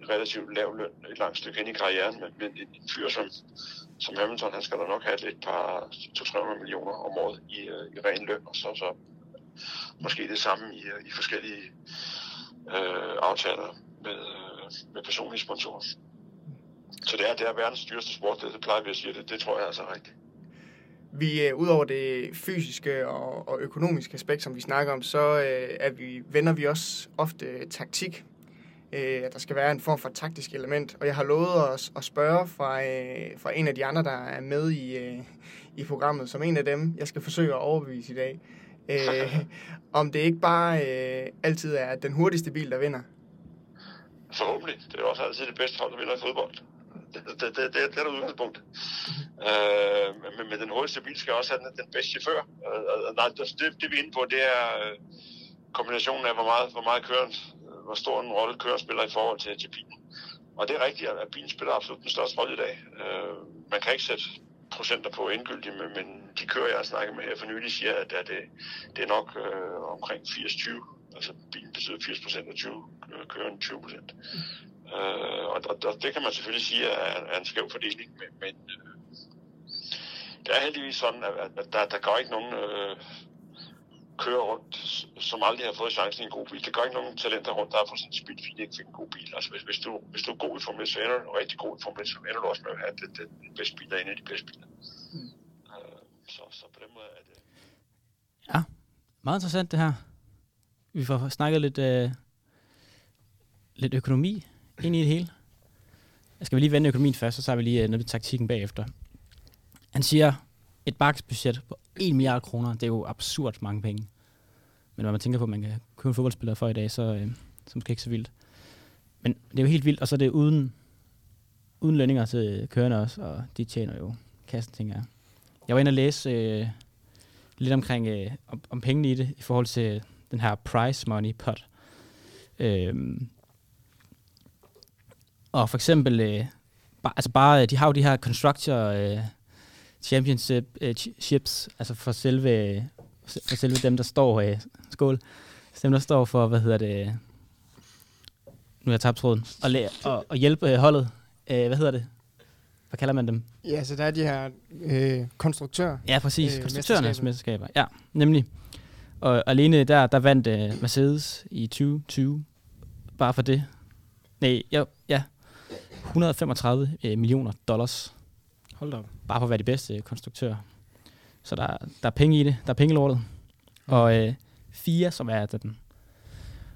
[SPEAKER 9] en relativt lav løn et langt stykke ind i karrieren, men, men en, en fyr som, som Hamilton, han skal da nok have et par 200 millioner om året i, øh, i ren løn, og så, så måske det samme i, i forskellige øh, aftaler med, med personlige sponsorer. Så det er, det er verdens dyreste sport, det, det plejer vi at sige, det, det tror jeg altså er rigtigt.
[SPEAKER 7] Vi øh, udover det fysiske og, og økonomiske aspekt, som vi snakker om, så øh, er vi, vender vi også ofte øh, taktik. Øh, at der skal være en form for taktisk element. Og jeg har lovet os at spørge fra, øh, fra en af de andre, der er med i, øh, i programmet, som en af dem, jeg skal forsøge at overbevise i dag. Øh, om det ikke bare øh, altid er den hurtigste bil, der vinder.
[SPEAKER 9] Forhåbentlig. Det er også altid det bedste hold, der vinder i fodbold. Det, det, det, det, det er der udgangspunkt. Øh, men, men den hurtigste bil skal også have den, den bedste chauffør. Øh, øh, øh, nej, det, det, det vi er inde på, det er øh, kombinationen af, hvor meget, hvor meget køren, hvor stor en rolle køren spiller i forhold til, til bilen. Og det er rigtigt, at bilen spiller absolut den største rolle i dag. Øh, man kan ikke sætte procenter på endgyldigt, men, men de kører, jeg har snakket med her for nylig, siger, at, det, det er nok øh, omkring 80-20. Altså bilen betyder 80 procent og 20, kører 20 procent. Øh, og, og, og det kan man selvfølgelig sige er, er en skæv fordeling, men, men øh, det er heldigvis sådan, at, at der, der går ikke nogen øh, kører rundt, som aldrig har fået chancen i en god bil. Det går ikke nogen talenter rundt, der har fået sådan en speed, fordi ikke fik en god bil. Altså hvis, hvis, du, hvis du er god i Formel 1, så ender du rigtig god i Formel 1, så ender du også med at have den, den, bedste bil, der er en af de bedste biler. Mm. Øh, så, så på den måde er det...
[SPEAKER 4] Meget interessant det her. Vi får snakket lidt, øh, lidt økonomi ind i det hele. Skal vi lige vende økonomien først, så tager vi lige øh, noget taktikken bagefter. Han siger, et bakksbudget på 1 milliard kroner, det er jo absurd mange penge. Men når man tænker på, at man kan købe en fodboldspiller for i dag, så, øh, så måske ikke så vildt. Men det er jo helt vildt, og så er det uden, uden lønninger til kørende også, og de tjener jo kassen, tænker jeg. Jeg var inde og læse øh, lidt omkring øh, om, om pengene i det, i forhold til den her price money pot. Øhm, og for eksempel, øh, bare, altså bare, de har jo de her constructor øh, championship øh, chi- chips, altså for selve, for selve dem, der står, øh, skål, dem, der står for, hvad hedder det, nu har jeg tabt tråden, og, og, og hjælpe øh, holdet, øh, hvad hedder det, hvad kalder man dem?
[SPEAKER 7] Ja, så der er de her øh, konstruktører.
[SPEAKER 4] Ja, præcis.
[SPEAKER 7] øh,
[SPEAKER 4] Øh, Konstruktørernes
[SPEAKER 7] mesterskaber.
[SPEAKER 4] Ja, nemlig. Og alene der, der vandt uh, Mercedes i 2020. Bare for det. Nej, jo, ja. 135 uh, millioner dollars.
[SPEAKER 5] Hold da op.
[SPEAKER 4] Bare for at være de bedste uh, konstruktører. Så der, der er penge i det. Der er penge i lortet. Og uh, FIA, som er den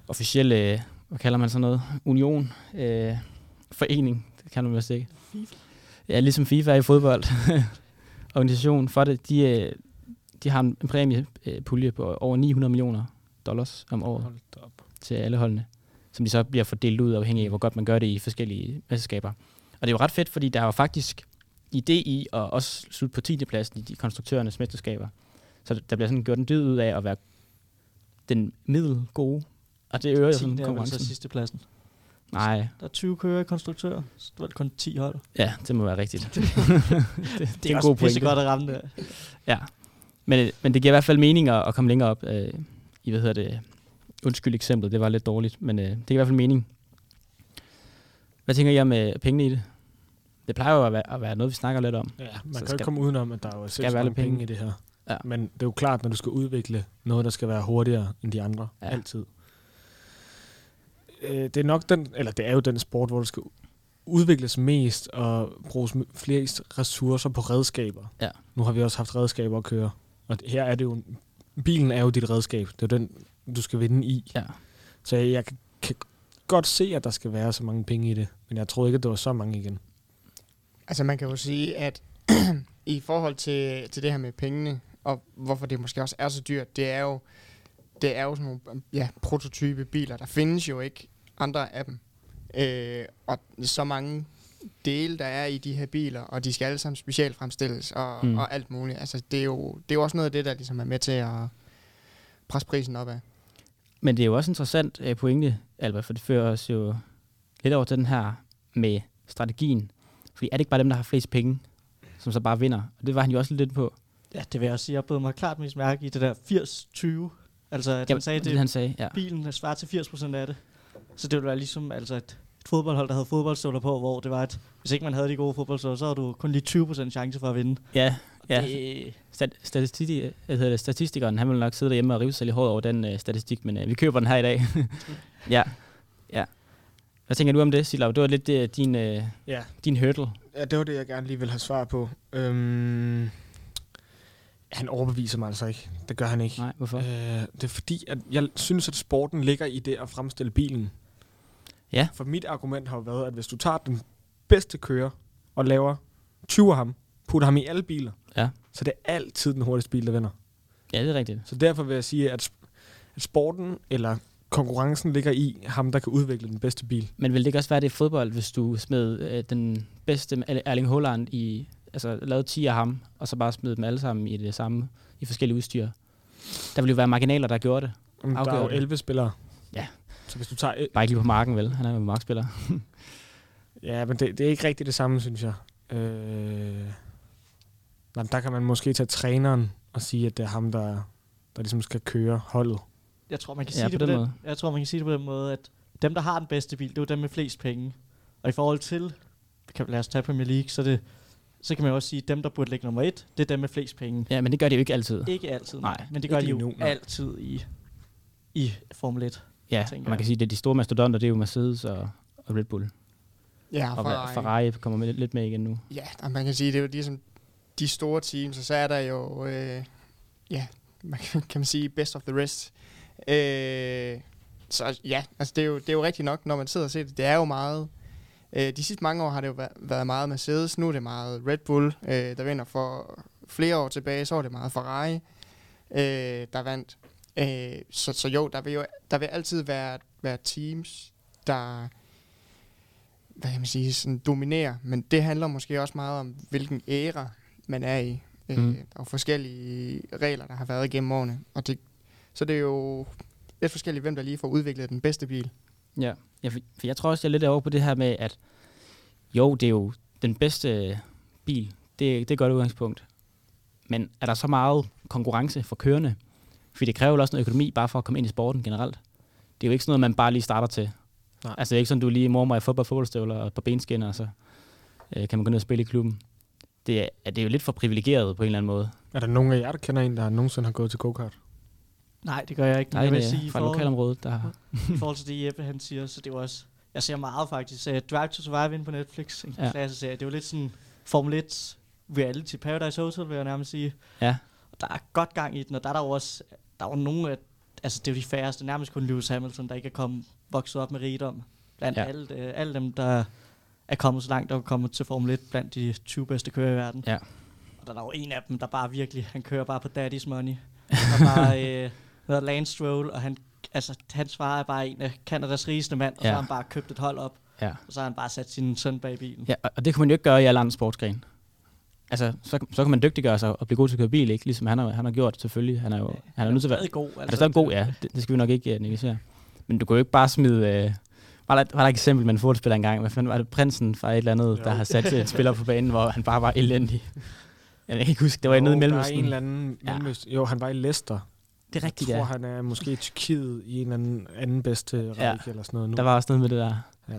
[SPEAKER 4] officielle, uh, hvad kalder man sådan noget, union, uh, forening, det kan man vist ikke. Ja, ligesom FIFA er i fodbold. (laughs) Organisation for det, de, øh, de har en præmiepulje på over 900 millioner dollars om året
[SPEAKER 5] Hold op.
[SPEAKER 4] til alle holdene. Som de så bliver fordelt ud afhængig af, hvor godt man gør det i forskellige mesterskaber. Og det er jo ret fedt, fordi der er jo faktisk idé i at også slutte på 10. pladsen i de konstruktørernes mesterskaber. Så der bliver sådan gjort en dyd ud af at være den middelgode, og det øger jo
[SPEAKER 6] 10
[SPEAKER 4] sådan
[SPEAKER 6] er vel så
[SPEAKER 4] konkurrencen.
[SPEAKER 6] sidste pladsen.
[SPEAKER 4] Nej,
[SPEAKER 6] Der er 20 kører i konstruktører, så det var kun 10 hold.
[SPEAKER 4] ja, det må være rigtigt. det, (laughs) det,
[SPEAKER 6] Det er, også pisse godt at ramme det.
[SPEAKER 4] Ja, men, men det giver i hvert fald mening at, at komme længere op øh, i, hvad hedder det, undskyld eksemplet, det var lidt dårligt, men øh, det giver i hvert fald mening. Hvad tænker I om øh, pengene i det? Det plejer jo at være, at være noget, vi snakker lidt om.
[SPEAKER 5] Ja, man
[SPEAKER 4] Så
[SPEAKER 5] kan jo ikke
[SPEAKER 4] skal-
[SPEAKER 5] komme udenom, at der er jo
[SPEAKER 4] skal
[SPEAKER 5] selv
[SPEAKER 4] være
[SPEAKER 5] penge.
[SPEAKER 4] penge.
[SPEAKER 5] i det her.
[SPEAKER 4] Ja.
[SPEAKER 5] Men det er jo klart, når du skal udvikle noget, der skal være hurtigere end de andre.
[SPEAKER 4] Ja.
[SPEAKER 5] Altid. Øh, det er nok den, eller det er jo den sport, hvor du skal udvikles mest og bruges flest ressourcer på redskaber.
[SPEAKER 4] Ja.
[SPEAKER 5] Nu har vi også haft redskaber at køre. Og her er det jo, bilen er jo dit redskab. Det er den, du skal vinde i.
[SPEAKER 4] Ja.
[SPEAKER 5] Så jeg, jeg kan, kan godt se, at der skal være så mange penge i det. Men jeg troede ikke, at det var så mange igen.
[SPEAKER 7] Altså man kan jo sige, at (clears throat) i forhold til, til det her med pengene, og hvorfor det måske også er så dyrt, det er jo, det er jo sådan nogle ja, prototype biler. Der findes jo ikke andre af dem. Øh, og så mange dele, der er i de her biler, og de skal alle sammen specielt fremstilles og,
[SPEAKER 4] Mm.
[SPEAKER 7] og alt muligt. Altså det er, jo, det er jo også noget af det, der ligesom er med til at presse prisen opad.
[SPEAKER 4] Men det er jo også interessant øh, pointe, Albert, for det fører os jo lidt over til den her med strategien. Fordi er det ikke bare dem, der har flest penge, som så bare vinder? Og det var han jo også lidt på.
[SPEAKER 6] Ja, det vil jeg også sige. Jeg blev mig klart mest mærke i det der 80-20. Altså, at
[SPEAKER 4] Ja,
[SPEAKER 6] han sagde,
[SPEAKER 4] det,
[SPEAKER 6] det,
[SPEAKER 4] han sagde, ja.
[SPEAKER 6] bilen svarer til 80% af det. Så det ville være ligesom altså et fodboldhold, der havde fodboldstøvler på, hvor det var, at hvis ikke man havde de gode fodboldstøvler, så havde du kun lige 20% chance for at vinde.
[SPEAKER 4] Ja,
[SPEAKER 6] Og
[SPEAKER 4] ja.
[SPEAKER 6] Det,
[SPEAKER 4] Stat, statistik, hedder det, statistikeren, han vil nok sidde derhjemme og rive sig lidt hårdt over den øh, statistik, men øh, vi køber den her i dag. (laughs) ja, ja. Hvad tænker du om det, Silav? Det var lidt øh, din, øh,
[SPEAKER 5] Ja.
[SPEAKER 4] din hurdle.
[SPEAKER 5] Ja, det var det, jeg gerne lige vil have svar på. Øhm, han overbeviser mig altså ikke. Det gør han ikke.
[SPEAKER 4] Nej, hvorfor?
[SPEAKER 5] Øh, det er fordi, at jeg synes, at sporten ligger i det at fremstille bilen.
[SPEAKER 4] Ja.
[SPEAKER 5] For mit argument har jo været, at hvis du tager den bedste kører og laver 20 af ham, putter ham i alle biler,
[SPEAKER 4] Ja.
[SPEAKER 5] så det er altid den hurtigste bil, der vinder.
[SPEAKER 4] Ja, det er rigtigt.
[SPEAKER 5] Så derfor vil jeg sige, at, at sporten eller konkurrencen ligger i ham, der kan udvikle den bedste bil.
[SPEAKER 4] Men vil det ikke også være det i fodbold, hvis du smed øh, den bedste Erling Haaland i, altså lavede 10 af ham, og så bare smed dem alle sammen i det samme, i forskellige udstyr? Der vil jo være marginaler, der gjorde det.
[SPEAKER 5] Om der er jo
[SPEAKER 4] det.
[SPEAKER 5] 11 spillere.
[SPEAKER 4] Ja.
[SPEAKER 5] Så hvis du tager...
[SPEAKER 4] Bare ikke lige på marken, vel? Han er jo en markspiller. (laughs)
[SPEAKER 5] Ja, men det, det er ikke rigtigt det samme, synes jeg. Øh, nej, der kan man måske tage træneren og sige, at det er ham, der, der ligesom skal køre holdet.
[SPEAKER 6] jeg tror, man kan
[SPEAKER 4] Ja,
[SPEAKER 6] sige
[SPEAKER 4] på
[SPEAKER 6] det på
[SPEAKER 4] den
[SPEAKER 6] den,
[SPEAKER 4] måde.
[SPEAKER 6] jeg tror, man kan sige det på den måde, at dem, der har den bedste bil, det er jo dem med flest penge. Og i forhold til, kan, lad os tage Premier League, så, det, så kan man jo også sige, at dem, der burde ligge nummer et, det er dem med flest penge.
[SPEAKER 4] Ja, men det gør det jo ikke altid.
[SPEAKER 6] Ikke altid,
[SPEAKER 4] Nej,
[SPEAKER 6] nej. Men det gør de jo
[SPEAKER 5] nu,
[SPEAKER 6] altid i, i Formel 1.
[SPEAKER 4] Ja,
[SPEAKER 6] tænker
[SPEAKER 4] man
[SPEAKER 6] jeg.
[SPEAKER 4] kan sige, at det er de store mastodonter, det er jo Mercedes og, og Red Bull.
[SPEAKER 7] Ja,
[SPEAKER 4] Og Ferrari, Ferrari kommer med, lidt med igen nu.
[SPEAKER 7] Ja, og man kan sige, det er jo ligesom de store teams, og så er der jo, øh, ja, man kan, kan man sige, best of the rest. Øh, så ja, altså det er, jo, det er jo rigtigt nok, når man sidder og ser det. Det er jo meget, øh, de sidste mange år har det jo væ- været meget Mercedes, nu er det meget Red Bull, øh, der vinder for flere år tilbage, så var det meget Ferrari, øh, der vandt. Øh, så, så jo, der vil jo der vil altid være, være teams, der hvad kan man sige, sådan dominerer, men det handler måske også meget om, hvilken æra man er i. Øh. Der er jo forskellige regler, der har været igennem årene, og det, så det er jo lidt forskelligt, hvem der lige får udviklet den bedste bil.
[SPEAKER 4] Ja, ja for, for jeg tror også, jeg er lidt over på det her med, at jo, det er jo den bedste bil. Det, det er et godt udgangspunkt. Men er der så meget konkurrence for kørende? For det kræver jo også noget økonomi, bare for at komme ind i sporten generelt. Det er jo ikke sådan noget, man bare lige starter til.
[SPEAKER 5] Nej.
[SPEAKER 4] Altså det er ikke sådan, du lige mormor i fodbold, fodboldstøvler og på benskinner, og så øh, kan man gå ned og spille i klubben. Det er, det er jo lidt for privilegeret på en eller anden måde.
[SPEAKER 5] Er der nogen af jer, der kender en, der nogensinde har gået til go-kart?
[SPEAKER 6] Nej, det gør jeg ikke. Men
[SPEAKER 4] Nej,
[SPEAKER 6] jeg vil
[SPEAKER 4] det
[SPEAKER 6] sige,
[SPEAKER 4] er
[SPEAKER 6] i
[SPEAKER 4] fra
[SPEAKER 6] forhold,
[SPEAKER 4] lokalområdet, der har... (laughs)
[SPEAKER 6] i forhold til det, Jeppe han siger, så det er jo også... Jeg ser meget faktisk. Uh, Drive to Survive inde på Netflix, en
[SPEAKER 4] Ja.
[SPEAKER 6] klasse serie. Det er jo lidt sådan Formel 1 reality Paradise Hotel, vil jeg nærmest sige.
[SPEAKER 4] Ja,
[SPEAKER 6] Og der er godt gang i den, og der er der jo også... Der er jo nogle af... Altså, det er jo de færreste, nærmest kun Lewis Hamilton, der ikke er kommet, vokset op med rigdom. Blandt
[SPEAKER 4] Ja.
[SPEAKER 6] alle, øh, alle dem, der er kommet så langt og er kommet til Formel 1 blandt de 20 bedste kører i verden.
[SPEAKER 4] Ja.
[SPEAKER 6] Og der er jo en af dem, der bare virkelig, han kører bare på daddy's money. Og bare, (laughs) øh, hedder Lance Stroll, og han, Altså, hans far er bare en af Kanadas rigeste mand, og så
[SPEAKER 4] Ja.
[SPEAKER 6] har han bare købt et hold op,
[SPEAKER 4] Ja.
[SPEAKER 6] og så har han bare sat sin søn bag bilen.
[SPEAKER 4] Ja, og- og det kunne man jo ikke gøre i alle andre sportsgrene. Altså, så, så kan man dygtiggøre sig og blive god til at køre bil, ikke? Ligesom han har, han har gjort, selvfølgelig. Han er jo han er nødt til at være...
[SPEAKER 6] god,
[SPEAKER 4] Han er
[SPEAKER 6] altså.
[SPEAKER 4] stadig god, ja. Det, det skal vi nok ikke uh, negligere. Men du kan jo ikke bare smide... Uh, var, der, var der et eksempel med en fodboldspiller engang? Hvad fanden var det? Prinsen fra et eller andet, der har sat en spiller på banen, hvor han bare var elendig. Jeg kan ikke huske, det var nede i
[SPEAKER 5] Jo,
[SPEAKER 4] Mellemøsten.
[SPEAKER 5] Der er en eller anden
[SPEAKER 4] Ja.
[SPEAKER 5] Mellemøsten. Jo, han var i Leicester.
[SPEAKER 4] Det er rigtigt,
[SPEAKER 5] Jeg tror,
[SPEAKER 4] ja.
[SPEAKER 5] han er måske i Tyrkiet i en eller anden, anden bedste række
[SPEAKER 4] Ja.
[SPEAKER 5] eller sådan noget nu.
[SPEAKER 4] Der var også noget med det der.
[SPEAKER 5] Ja.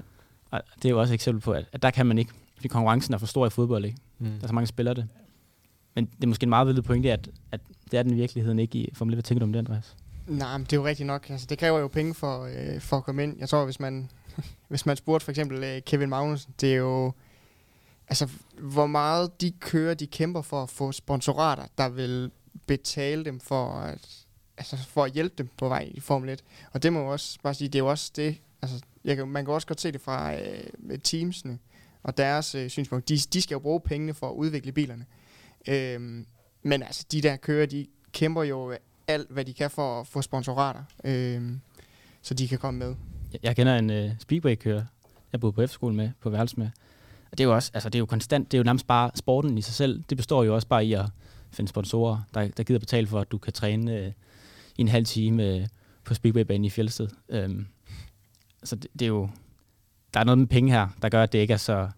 [SPEAKER 4] Og det er jo også et eksempel på, at, at der kan man ikke, fordi konkurrencen er for stor i fodbold, ikke?
[SPEAKER 5] Mm.
[SPEAKER 4] Der er så mange spillere det. Men det er måske en meget vildt pointe, at, at det er den i virkeligheden ikke i Formel 1. Hvad tænker du om det, Andreas?
[SPEAKER 7] Nej, men det er jo rigtigt nok. Altså, det kræver jo penge for, øh, for at komme ind. Jeg tror, hvis man, (laughs) hvis man spurgte for eksempel øh, Kevin Magnussen, det er jo... Altså, hvor meget de kører, de kæmper for at få sponsorater, der vil betale dem for at, altså for at hjælpe dem på vej i Formel 1. Og det må jeg også bare sige, det er jo også det, altså, jeg kan, man kan også godt se det fra øh, med teamsene og deres øh, synspunkt. De, de skal jo bruge pengene for at udvikle bilerne. Øhm, men altså, de der kører, de kæmper jo alt, hvad de kan for at få sponsorater, øhm, så de kan komme med.
[SPEAKER 4] Jeg, jeg kender en øh, speedway-kører, jeg boede på efterskole med, på værelse med. Og det er jo også, altså det er jo konstant, det er jo nærmest bare sporten i sig selv. Det består jo også bare i at finde sponsorer, der, der gider betale for, at du kan træne øh, i en halv time øh, på speedwaybanen i Fjeldsted. Øhm, så det, det, er jo, der er noget med penge her, der gør, at det ikke er så,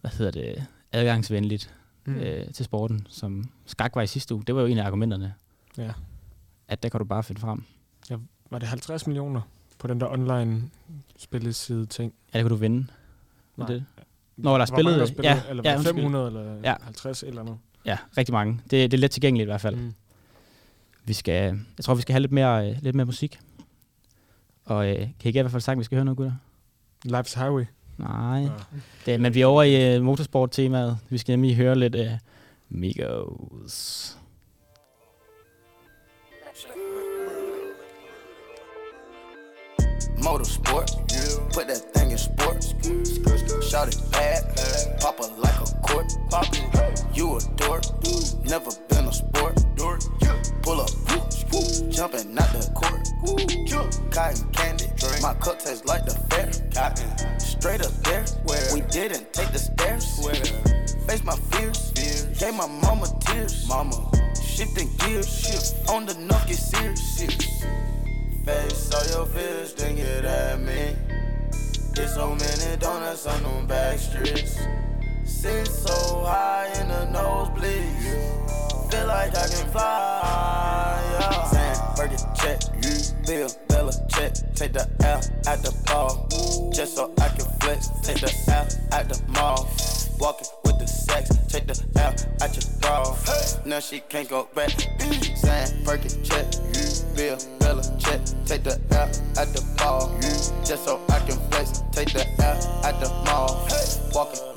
[SPEAKER 4] hvad hedder det, adgangsvenligt
[SPEAKER 5] Mm.
[SPEAKER 4] øh, til sporten, som skak var i sidste uge. Det var jo en af argumenterne,
[SPEAKER 5] Ja.
[SPEAKER 4] at der kan du bare finde frem.
[SPEAKER 5] Var det 50 millioner på den der online spilleside ting?
[SPEAKER 4] Ja, det kan du vinde.
[SPEAKER 5] Nej.
[SPEAKER 4] Det. Nå, er
[SPEAKER 5] mange
[SPEAKER 4] spillet-
[SPEAKER 5] der spillet,
[SPEAKER 4] ja,
[SPEAKER 5] eller
[SPEAKER 4] ja,
[SPEAKER 5] var det
[SPEAKER 4] undskyld.
[SPEAKER 5] 500 eller
[SPEAKER 4] Ja.
[SPEAKER 5] 50 eller noget?
[SPEAKER 4] Ja, rigtig mange. Det, det er let tilgængeligt i hvert fald.
[SPEAKER 5] Mm.
[SPEAKER 4] Vi skal, jeg tror, vi skal have lidt mere, øh, lidt mere musik. Og øh, kan I ikke i hvert fald sagt, at vi skal høre noget, gutter?
[SPEAKER 5] Life's Highway.
[SPEAKER 4] Nej.
[SPEAKER 5] Ja.
[SPEAKER 4] Det, men vi er over i uh, motorsport-temaet. Vi skal nemlig høre lidt af uh, Migos.
[SPEAKER 10] Motorsport, put that thing in sports. Shout it bad, pop it like a court. You a dork, never been a sport. Up, jumping out the court. Cotton candy, my cup tastes like the fair. Straight up there, we didn't take the stairs. Face my fears, gave my mama tears. Mama, shifting gears, shift on the knock, get serious. Face all your fears, then get at me. Get so many donuts on them back streets. Sit so high in the nosebleeds. Feel like I can fly. Sam, Burger check, Bill, Bella check. Take the L at the ball. Just so I can flex. Take the L at the mall. Walking with the sex. Take the L at your bra. Now she can't go back. Sam, Burger check, you, Bill, Bella check. Take the L at the ball. Just so I can flex. Take the L at the mall. Walking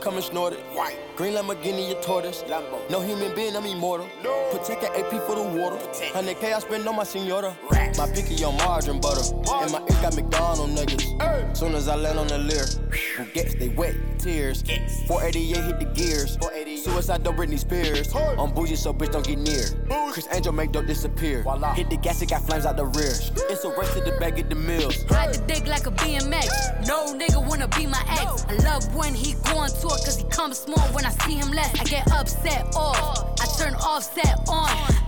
[SPEAKER 10] seasons all white, coming snorted. White. Green Lamborghini, a tortoise. No human being, I'm immortal. No. Protect an AP for the water. 100K I spend on my senora. My picky on margarine butter. And my ink got McDonald niggas. Soon as I land on the leer, who gets they wet tears. 488 hit the gears. Suicide don't Britney Spears. I'm bougie, so bitch don't get near. Chris Angel make dope disappear. Hit the gas, it got flames out the rear. It's a race to the back of the mills.
[SPEAKER 11] Ride the dick like a BMX. No nigga wanna be my ex. I love when he go on tour cause he comes small when I see him less. I get upset off. I turn offset on.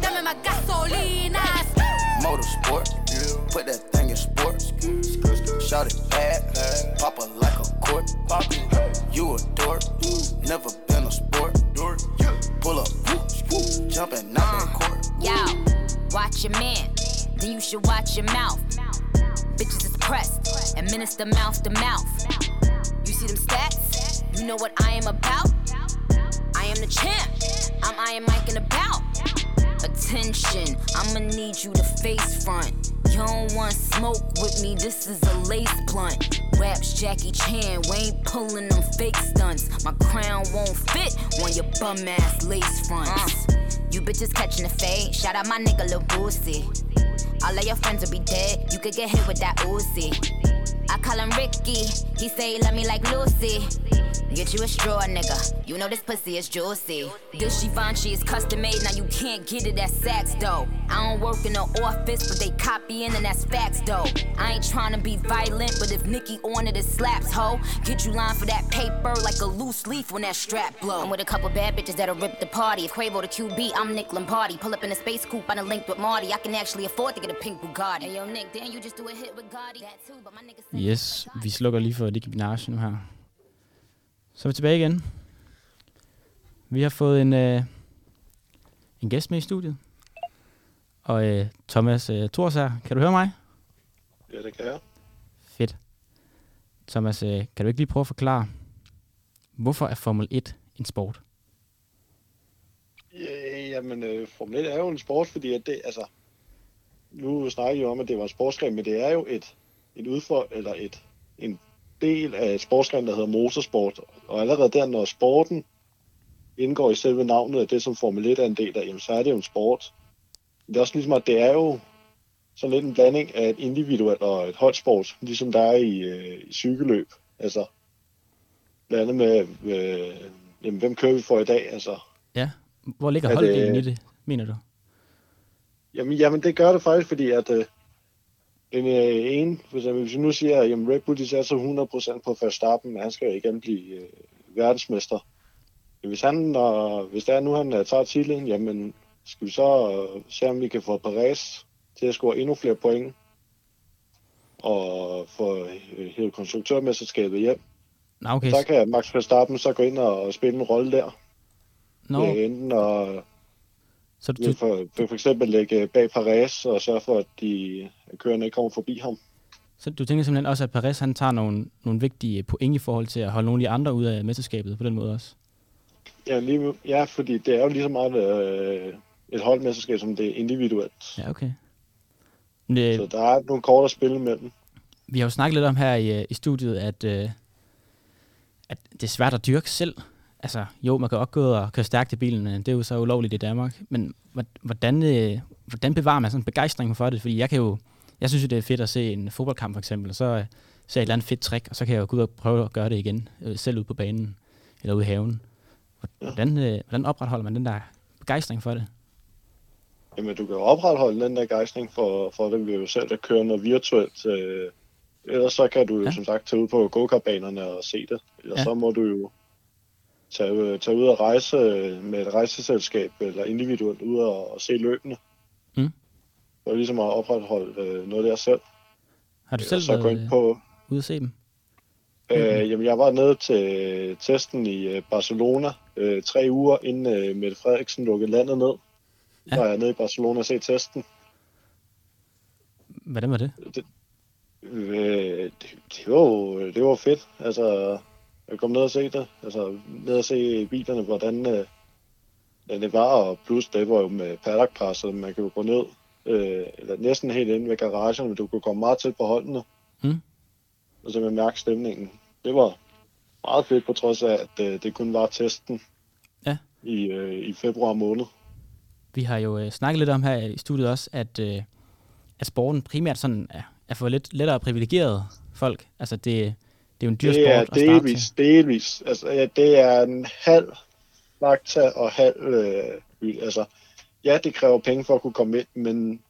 [SPEAKER 11] Dame my gasolina.
[SPEAKER 10] Motorsport, put that thing in sports. Shout it bad, pop it like a court. You a dork, never been a sport. Pull up, jumping out the court.
[SPEAKER 12] Yo, watch your man, then you should watch your mouth. Bitches is pressed, administer mouth to mouth. You see them stats? You know what I am about? I am the champ. I'm Iron Mike in the bout. Attention, I'ma need you to face front. You don't want smoke with me, this is a lace blunt. Raps Jackie Chan, we ain't pulling them fake stunts. My crown won't fit on your bum ass lace fronts. Uh. You bitches catching the fade, shout out my nigga Lil Boosie. All of your friends will be dead, you could get hit with that Uzi. I call him Ricky, he say he love me like Lucy. Get you a straw, nigga. You know this pussy is juicy. This Givenchy is custom made, now you can't get it at Saks, though. I don't work in the office, but they copying, and that's facts, though. I ain't trying to be violent, but if Nikki on it, it slaps, ho. Get you lined for that paper like a loose leaf when that strap blow. I'm with a couple bad bitches that'll rip the party. If Quavo the QB, I'm Nick Lombardi. Pull up in a space coupe, I done linked with Marty. I can actually afford to get a pink Bugatti. Hey, yo, Nick, damn, you just do a hit with Gotti. That too, but my nigga
[SPEAKER 4] Yes, vi slukker lige for Nicki Minaj nu her. Så er vi tilbage igen. Vi har fået en, øh, en gæst med i studiet. Og øh, Thomas øh, Thors her. Kan du høre mig?
[SPEAKER 13] Ja, det kan jeg.
[SPEAKER 4] Fedt. Thomas, øh, kan du ikke lige prøve at forklare, hvorfor er Formel 1 en sport?
[SPEAKER 13] Ja, jamen, øh, Formel 1 er jo en sport, fordi at det, altså, nu snakker jeg jo om, at det var en sportsgren, men det er jo et, et udfor, eller et, en del af et sportsgren, der hedder motorsport. Og allerede der, når sporten indgår i selve navnet af det, som Formel 1 er en del af, jamen, så er det jo en sport. Men det er også ligesom, at det er jo sådan lidt en blanding af et individuelt og et holdsport, ligesom der er i, øh, i cykelløb. Altså, blandet med, med jamen, hvem kører vi for i dag? Altså,
[SPEAKER 4] Ja. Hvor ligger
[SPEAKER 13] Er
[SPEAKER 4] holddelen i det, mener du?
[SPEAKER 13] Jamen, jamen det gør det faktisk, fordi at øh, en, øh, en, for eksempel, hvis vi nu siger, at jamen, Red Bull de satser 100% på Verstappen, men han skal jo igen blive øh, verdensmester. Men Hvis, han, når, hvis det er nu, han øh, tager titlen, jamen skal vi så øh, se, om vi kan få Perez til at score endnu flere point og få øh, hele konstruktørmesterskabet hjem.
[SPEAKER 4] Nå, okay.
[SPEAKER 13] Så kan Max Verstappen så gå ind og spille en rolle der.
[SPEAKER 4] Nå,
[SPEAKER 13] Øh, enten at
[SPEAKER 4] så du,
[SPEAKER 13] for, vil for eksempel lægge bag Perez og sørge for, at de kørende ikke kommer forbi ham.
[SPEAKER 4] så du tænker simpelthen også, at Perez han tager nogle, nogle vigtige point i forhold til at holde nogle af de andre ud af mesterskabet på den måde også?
[SPEAKER 13] Ja, lige, ja fordi det er jo lige så meget øh, et holdmesterskab, som det er individuelt.
[SPEAKER 4] Ja, okay. Men, øh,
[SPEAKER 13] Så der er nogle kort at spille imellem.
[SPEAKER 4] Vi har jo snakket lidt om her i, øh, i studiet, at, øh, at det er svært at dyrke selv. Altså, jo, man kan også gå og køre stærkt i bilen, men det er jo så ulovligt i Danmark. Men hvor- hvordan, øh, hvordan bevarer man sådan en begejstring for det? Fordi jeg kan jo, jeg synes jo, det er fedt at se en fodboldkamp for eksempel, og så øh, ser jeg et eller andet fedt trick, og så kan jeg jo gå ud og prøve at gøre det igen, øh, selv ude på banen, eller ude i haven. Hvordan, øh, hvordan opretholder man den der begejstring for det?
[SPEAKER 13] Jamen, du kan jo opretholde den der gejstning for, for det ved jo selv at køre noget virtuelt. Øh, ellers så kan du jo
[SPEAKER 4] Ja.
[SPEAKER 13] som sagt tage ud på go-kartbanerne og se det. Eller
[SPEAKER 4] ja.
[SPEAKER 13] så må du jo tage, øh, tage ud og rejse øh, med et rejseselskab eller individuelt ud og, og se løbende.
[SPEAKER 4] Mm.
[SPEAKER 13] Og ligesom at opretholde øh, noget der selv.
[SPEAKER 4] Har du selv
[SPEAKER 13] så
[SPEAKER 4] været
[SPEAKER 13] ind på,
[SPEAKER 4] ude at se dem?
[SPEAKER 13] Øh, jamen, jeg var nede til testen i Barcelona øh, tre uger inden øh, Mette Frederiksen lukkede landet ned.
[SPEAKER 4] Ja.
[SPEAKER 13] Ja. var jeg nede i Barcelona og se testen.
[SPEAKER 4] Hvordan var det?
[SPEAKER 13] Øh, det, det, var det var fedt. Altså, kom ned og se det. Altså, ned og se bilerne, hvordan øh, det var. Og plus, det var jo med paddock pass, så man kan jo gå ned øh, eller næsten helt inde ved garagen, men du kunne komme meget tæt på holdene.
[SPEAKER 4] Mm.
[SPEAKER 13] Og så mærke stemningen. Det var meget fedt, på trods af, at øh, det kun var testen
[SPEAKER 4] Ja.
[SPEAKER 13] i, øh, i februar måned.
[SPEAKER 4] Vi har jo øh, snakket lidt om her i studiet også, at, øh, at sporten primært sådan er, er for lidt lettere privilegeret folk. Altså det, det er jo en dyr
[SPEAKER 13] det er
[SPEAKER 4] sport
[SPEAKER 13] delvis, delvis. Altså, ja, det er en halv fakta og halv... Øh, by- altså, ja, det kræver penge for at kunne komme ind, men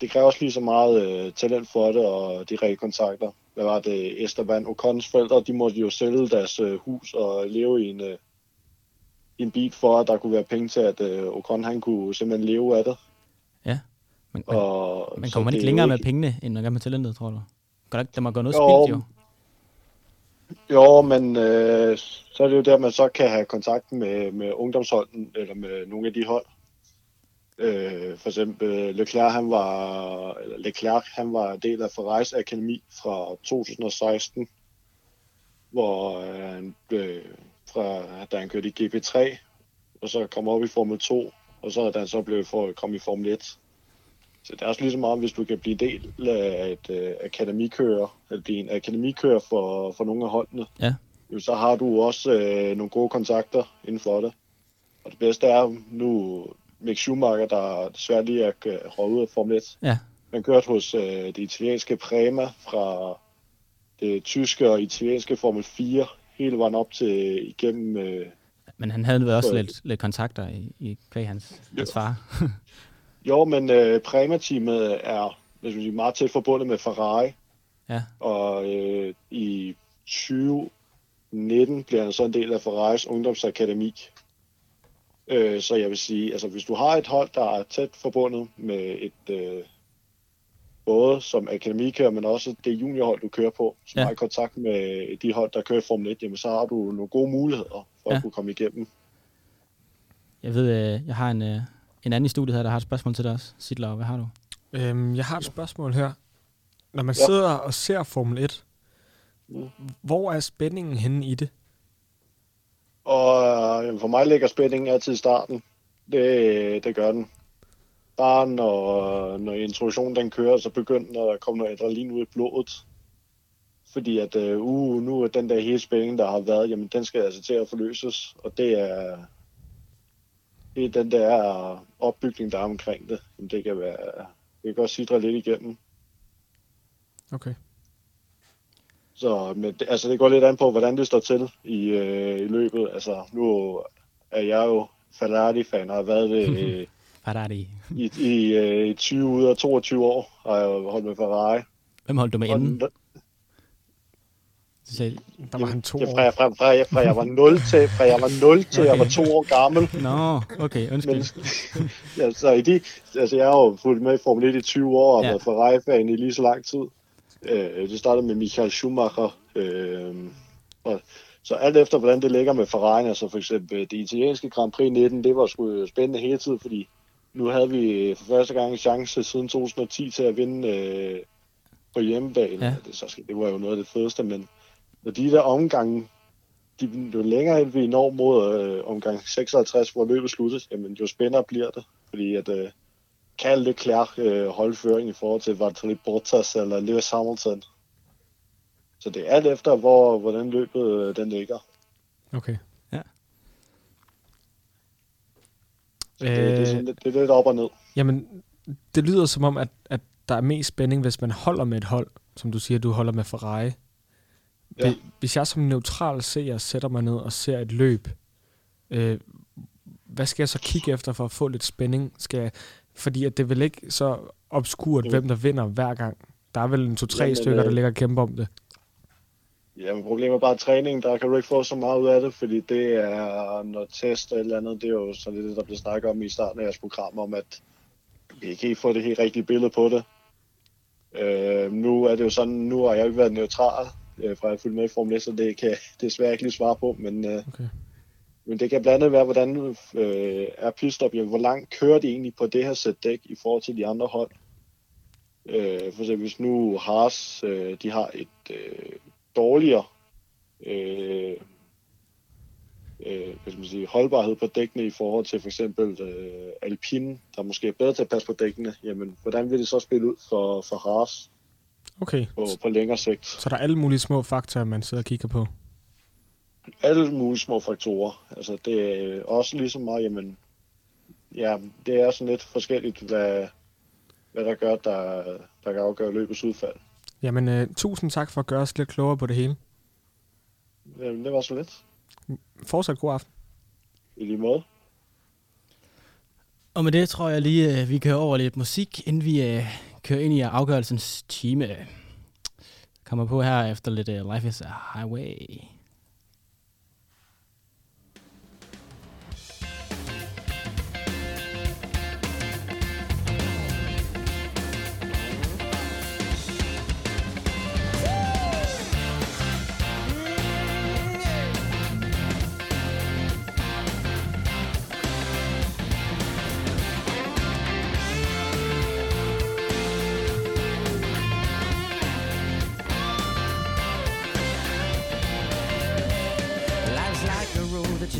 [SPEAKER 13] det kræver også lige så meget øh, talent for det, og de rigtige kontakter. Hvad var det? Esteban Ocons forældre, de måtte jo sælge deres øh, hus og leve i en, øh, en bil for, at der kunne være penge til, at øh, Ocon han kunne simpelthen leve af det.
[SPEAKER 4] Ja. Men,
[SPEAKER 13] Og,
[SPEAKER 4] men kommer man ikke
[SPEAKER 13] er
[SPEAKER 4] længere
[SPEAKER 13] jo
[SPEAKER 4] med pengene, end man gør med talentet, tror du? Ikke- der må gå noget
[SPEAKER 13] Jo,
[SPEAKER 4] spildt, jo.
[SPEAKER 13] Jo, men øh, så er det jo der, man så kan have kontakt med, med ungdomsholden, eller med nogle af de hold. Øh, for eksempel øh, Leclerc, han var, eller Leclerc, han var del af Ferraris Akademi fra 2016, hvor øh, han blev, fra, da han kørte i GP3, og så kom op i Formel 2, og så da han så blev for at komme i Formel 1. Så det er også ligesom om, hvis du kan blive del af et øh, akademikører, eller blive en akademikører for, for nogle af holdene,
[SPEAKER 4] Ja.
[SPEAKER 13] jo, så har du også øh, nogle gode kontakter inden for det. Og det bedste er nu Mick Schumacher, der desværre lige er øh, røget ud af Formel 1.
[SPEAKER 4] Ja.
[SPEAKER 13] Han kørte hos øh, det italienske Prema fra det tyske og italienske Formel 4, hele vejen op til igennem... Øh,
[SPEAKER 4] Men han havde vel også
[SPEAKER 13] Så-
[SPEAKER 4] lidt, lidt kontakter i, i kvæg hans, hans far. (laughs)
[SPEAKER 13] jo, men øh, Prema-teamet er hvis man siger, meget tæt forbundet med Ferrari,
[SPEAKER 4] ja.
[SPEAKER 13] og øh, i 2019 bliver han så en del af Ferraris ungdomsakademi. Øh, så jeg vil sige, altså hvis du har et hold, der er tæt forbundet med et øh, både som akademikører, men også det juniorhold, du kører på, som
[SPEAKER 4] Ja.
[SPEAKER 13] har i kontakt med de hold, der kører i Formel 1, jamen så har du nogle gode muligheder for ja.
[SPEAKER 4] Ja.
[SPEAKER 13] at kunne komme igennem.
[SPEAKER 4] Jeg ved, øh, jeg har en, øh, en anden i studiet her, der har et spørgsmål til dig også. Sitler, hvad har du?
[SPEAKER 5] Øhm, jeg har et spørgsmål her. Når man
[SPEAKER 13] Ja.
[SPEAKER 5] sidder og ser Formel 1,
[SPEAKER 13] Mm.
[SPEAKER 5] hvor er spændingen henne i det?
[SPEAKER 13] Og øh, jamen, for mig ligger spændingen altid i starten. Det, det gør den. Bare når, når introduktionen den kører, så begynder der at komme noget adrenalin ud i blodet. Fordi at øh, uh, nu er den der hele spænding, der har været, jamen den skal altså til at forløses. Og det er, det er den der opbygning, der er omkring det. Jamen, det kan være, det kan godt sidre lidt igennem.
[SPEAKER 5] Okay.
[SPEAKER 13] Så men det, altså, det går lidt an på, hvordan det står til i, øh, i løbet. Altså, nu er jeg jo Ferrari-fan og har været det (laughs) øh,
[SPEAKER 4] Ferrari.
[SPEAKER 13] i, i, øh, i 20 ud af 22 år, har jeg holdt med Ferrari.
[SPEAKER 4] Hvem holdt du med
[SPEAKER 13] Og
[SPEAKER 4] inden?
[SPEAKER 13] den-
[SPEAKER 4] Du sagde,
[SPEAKER 5] Der var han to
[SPEAKER 13] Ja,
[SPEAKER 5] år.
[SPEAKER 13] fra, jeg- fra, fra, jeg- fra jeg var 0 til, fra jeg var 0 til jeg var to år gammel.
[SPEAKER 4] Nå, okay, undskyld.
[SPEAKER 13] Men, (laughs) ja, så i de, altså jeg har jo fulgt med i Formel 1 i 20 år og
[SPEAKER 4] Ja.
[SPEAKER 13] ja. været Ferrari-fan i lige så lang tid. Øh, det startede med Michael Schumacher. Øh, og, så alt efter, hvordan det ligger med Ferrari, altså for eksempel det italienske Grand Prix 19, det var sgu spændende hele tiden, fordi nu havde vi for første gang en chance siden 2010 til at vinde øh, på hjemmebane.
[SPEAKER 4] Ja.
[SPEAKER 13] Det, så, det var jo noget af det fedeste, men når de der omgange, de, jo længere hen vi når mod øh, omgang 56, hvor løbet sluttes, jamen jo spændere bliver det. Fordi at øh, kan Leclerc øh, holde føring i forhold til Valtteri Bottas eller Lewis Hamilton. Så det er alt efter, hvor, hvordan løbet øh, den ligger.
[SPEAKER 5] Okay.
[SPEAKER 4] Ja.
[SPEAKER 13] Så det, det, er sådan, lidt- det er lidt op og ned.
[SPEAKER 5] Jamen, det lyder som om, at, at der er mest spænding, hvis man holder med et hold, som du siger, du holder med Ferrari.
[SPEAKER 13] Ja.
[SPEAKER 5] Ja. Hvis jeg som neutral seer sætter mig ned og ser et løb, øh, hvad skal jeg så kigge efter for at få lidt spænding? Skal jeg, fordi at det er vel ikke så obskurt,
[SPEAKER 13] Jo.
[SPEAKER 5] hvem der vinder hver gang. Der er vel en to-tre
[SPEAKER 13] Jamen,
[SPEAKER 5] stykker, der
[SPEAKER 13] øh,
[SPEAKER 5] ligger og kæmper om det.
[SPEAKER 13] Ja, men problemet er bare træning, der kan du ikke få så meget ud af det, fordi det er noget test og et eller andet, det er jo sådan lidt det, der bliver snakket om i starten af jeres program, om at du kan ikke helt få det helt rigtige billede på det. Øh, nu er det jo sådan, nu har jeg jo ikke været neutral, øh, fra at følge med i Formel 1, så det kan jeg desværre ikke lige svare på, men, øh,
[SPEAKER 5] Okay.
[SPEAKER 13] men det kan blandt andet være, hvordan øh, er pitstop, jamen, hvor langt kører de egentlig på det her sæt dæk i forhold til de andre hold. Øh, for eksempel hvis nu Haas, øh, de har et øh, dårligere øh, øh, hvad skal man sige, holdbarhed på dækkene i forhold til for eksempel øh, Alpine, der måske er bedre til at passe på dækkene, jamen hvordan vil det så spille ud for, for Haas
[SPEAKER 5] Okay.
[SPEAKER 13] på, på længere sigt?
[SPEAKER 5] Så der er alle mulige små faktorer, man sidder og kigger på.
[SPEAKER 13] Alle mulige små faktorer. Altså det er også ligesom meget, jamen, ja, det er sådan lidt forskelligt, hvad, hvad der gør, der, der kan afgøre løbets udfald.
[SPEAKER 5] Jamen, øh, tusind tak for at gøre os lidt klogere på det hele.
[SPEAKER 13] Jamen, det var så lidt.
[SPEAKER 5] Fortsat god aften.
[SPEAKER 13] I lige måde.
[SPEAKER 4] Og med det tror jeg lige, øh, vi kører over lidt musik, inden vi øh, kører ind i afgørelsens time. Kommer på her efter lidt uh, Life is a Highway.